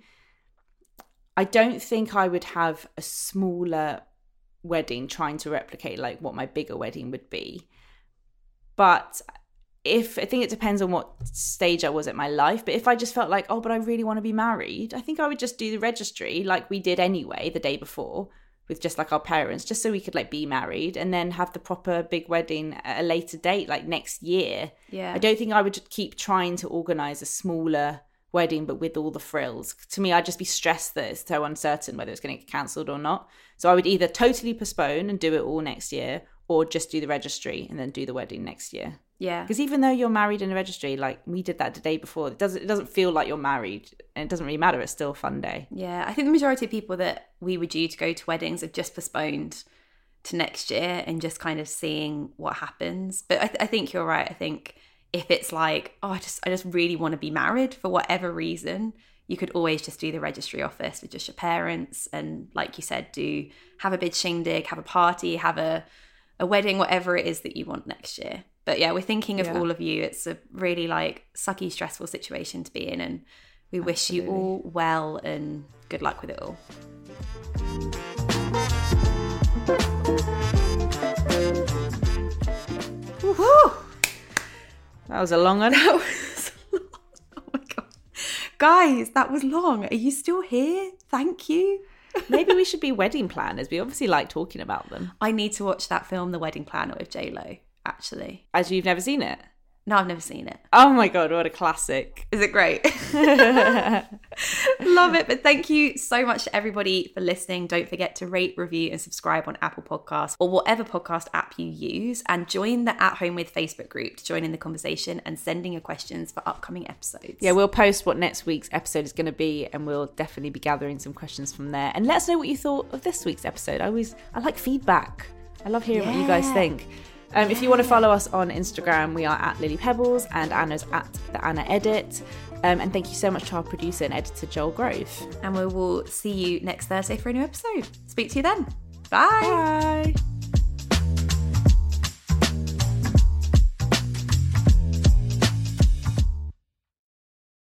I don't think I would have a smaller wedding trying to replicate like what my bigger wedding would be. But if I think it depends on what stage I was at my life, but if I just felt like, oh, but I really want to be married, I think I would just do the registry like we did anyway the day before with just like our parents, just so we could like be married and then have the proper big wedding at a later date, like next year. Yeah. I don't think I would keep trying to organize a smaller wedding but with all the frills. To me, I'd just be stressed that it's so uncertain whether it's going to get cancelled or not. So I would either totally postpone and do it all next year or just do the registry and then do the wedding next year. Yeah. Because even though you're married in a registry, like we did that the day before, it doesn't it doesn't feel like you're married, and it doesn't really matter. It's still a fun day. Yeah, I think the majority of people that we were due to go to weddings have just postponed to next year and just kind of seeing what happens. But I, th- I think you're right. I think if it's like, oh, I just I just really want to be married for whatever reason, you could always just do the registry office with just your parents and, like you said, do have a big shindig, have a party, have a a wedding, whatever it is that you want next year. But yeah, we're thinking of Yeah. all of you. It's a really like sucky, stressful situation to be in, and we wish you all well and good luck with it all. Woo-hoo! That was a long one. *laughs* That was long. Oh my god, guys, that was long. Are you still here? Thank you. Maybe we *laughs* should be wedding planners. We obviously like talking about them. I need to watch that film, The Wedding Planner, with J Lo. Actually, As you've never seen it. no, I've never seen it. Oh my god, what a classic! Is it great? *laughs* *laughs* Love it. But thank you so much to everybody for listening. Don't forget to rate, review, and subscribe on Apple Podcasts or whatever podcast app you use. And join the At Home with Facebook group to join in the conversation and sending your questions for upcoming episodes. Yeah, we'll post what next week's episode is going to be, and we'll definitely be gathering some questions from there. And let us know what you thought of this week's episode. I always I like feedback. I love hearing what you guys think. Um, If you want to follow us on Instagram, we are at Lily Pebbles and Anna's at the Anna Edit. Um, and thank you so much to our producer and editor Joel Grove. and we will see you next Thursday for a new episode. Speak to you then. Bye. Bye.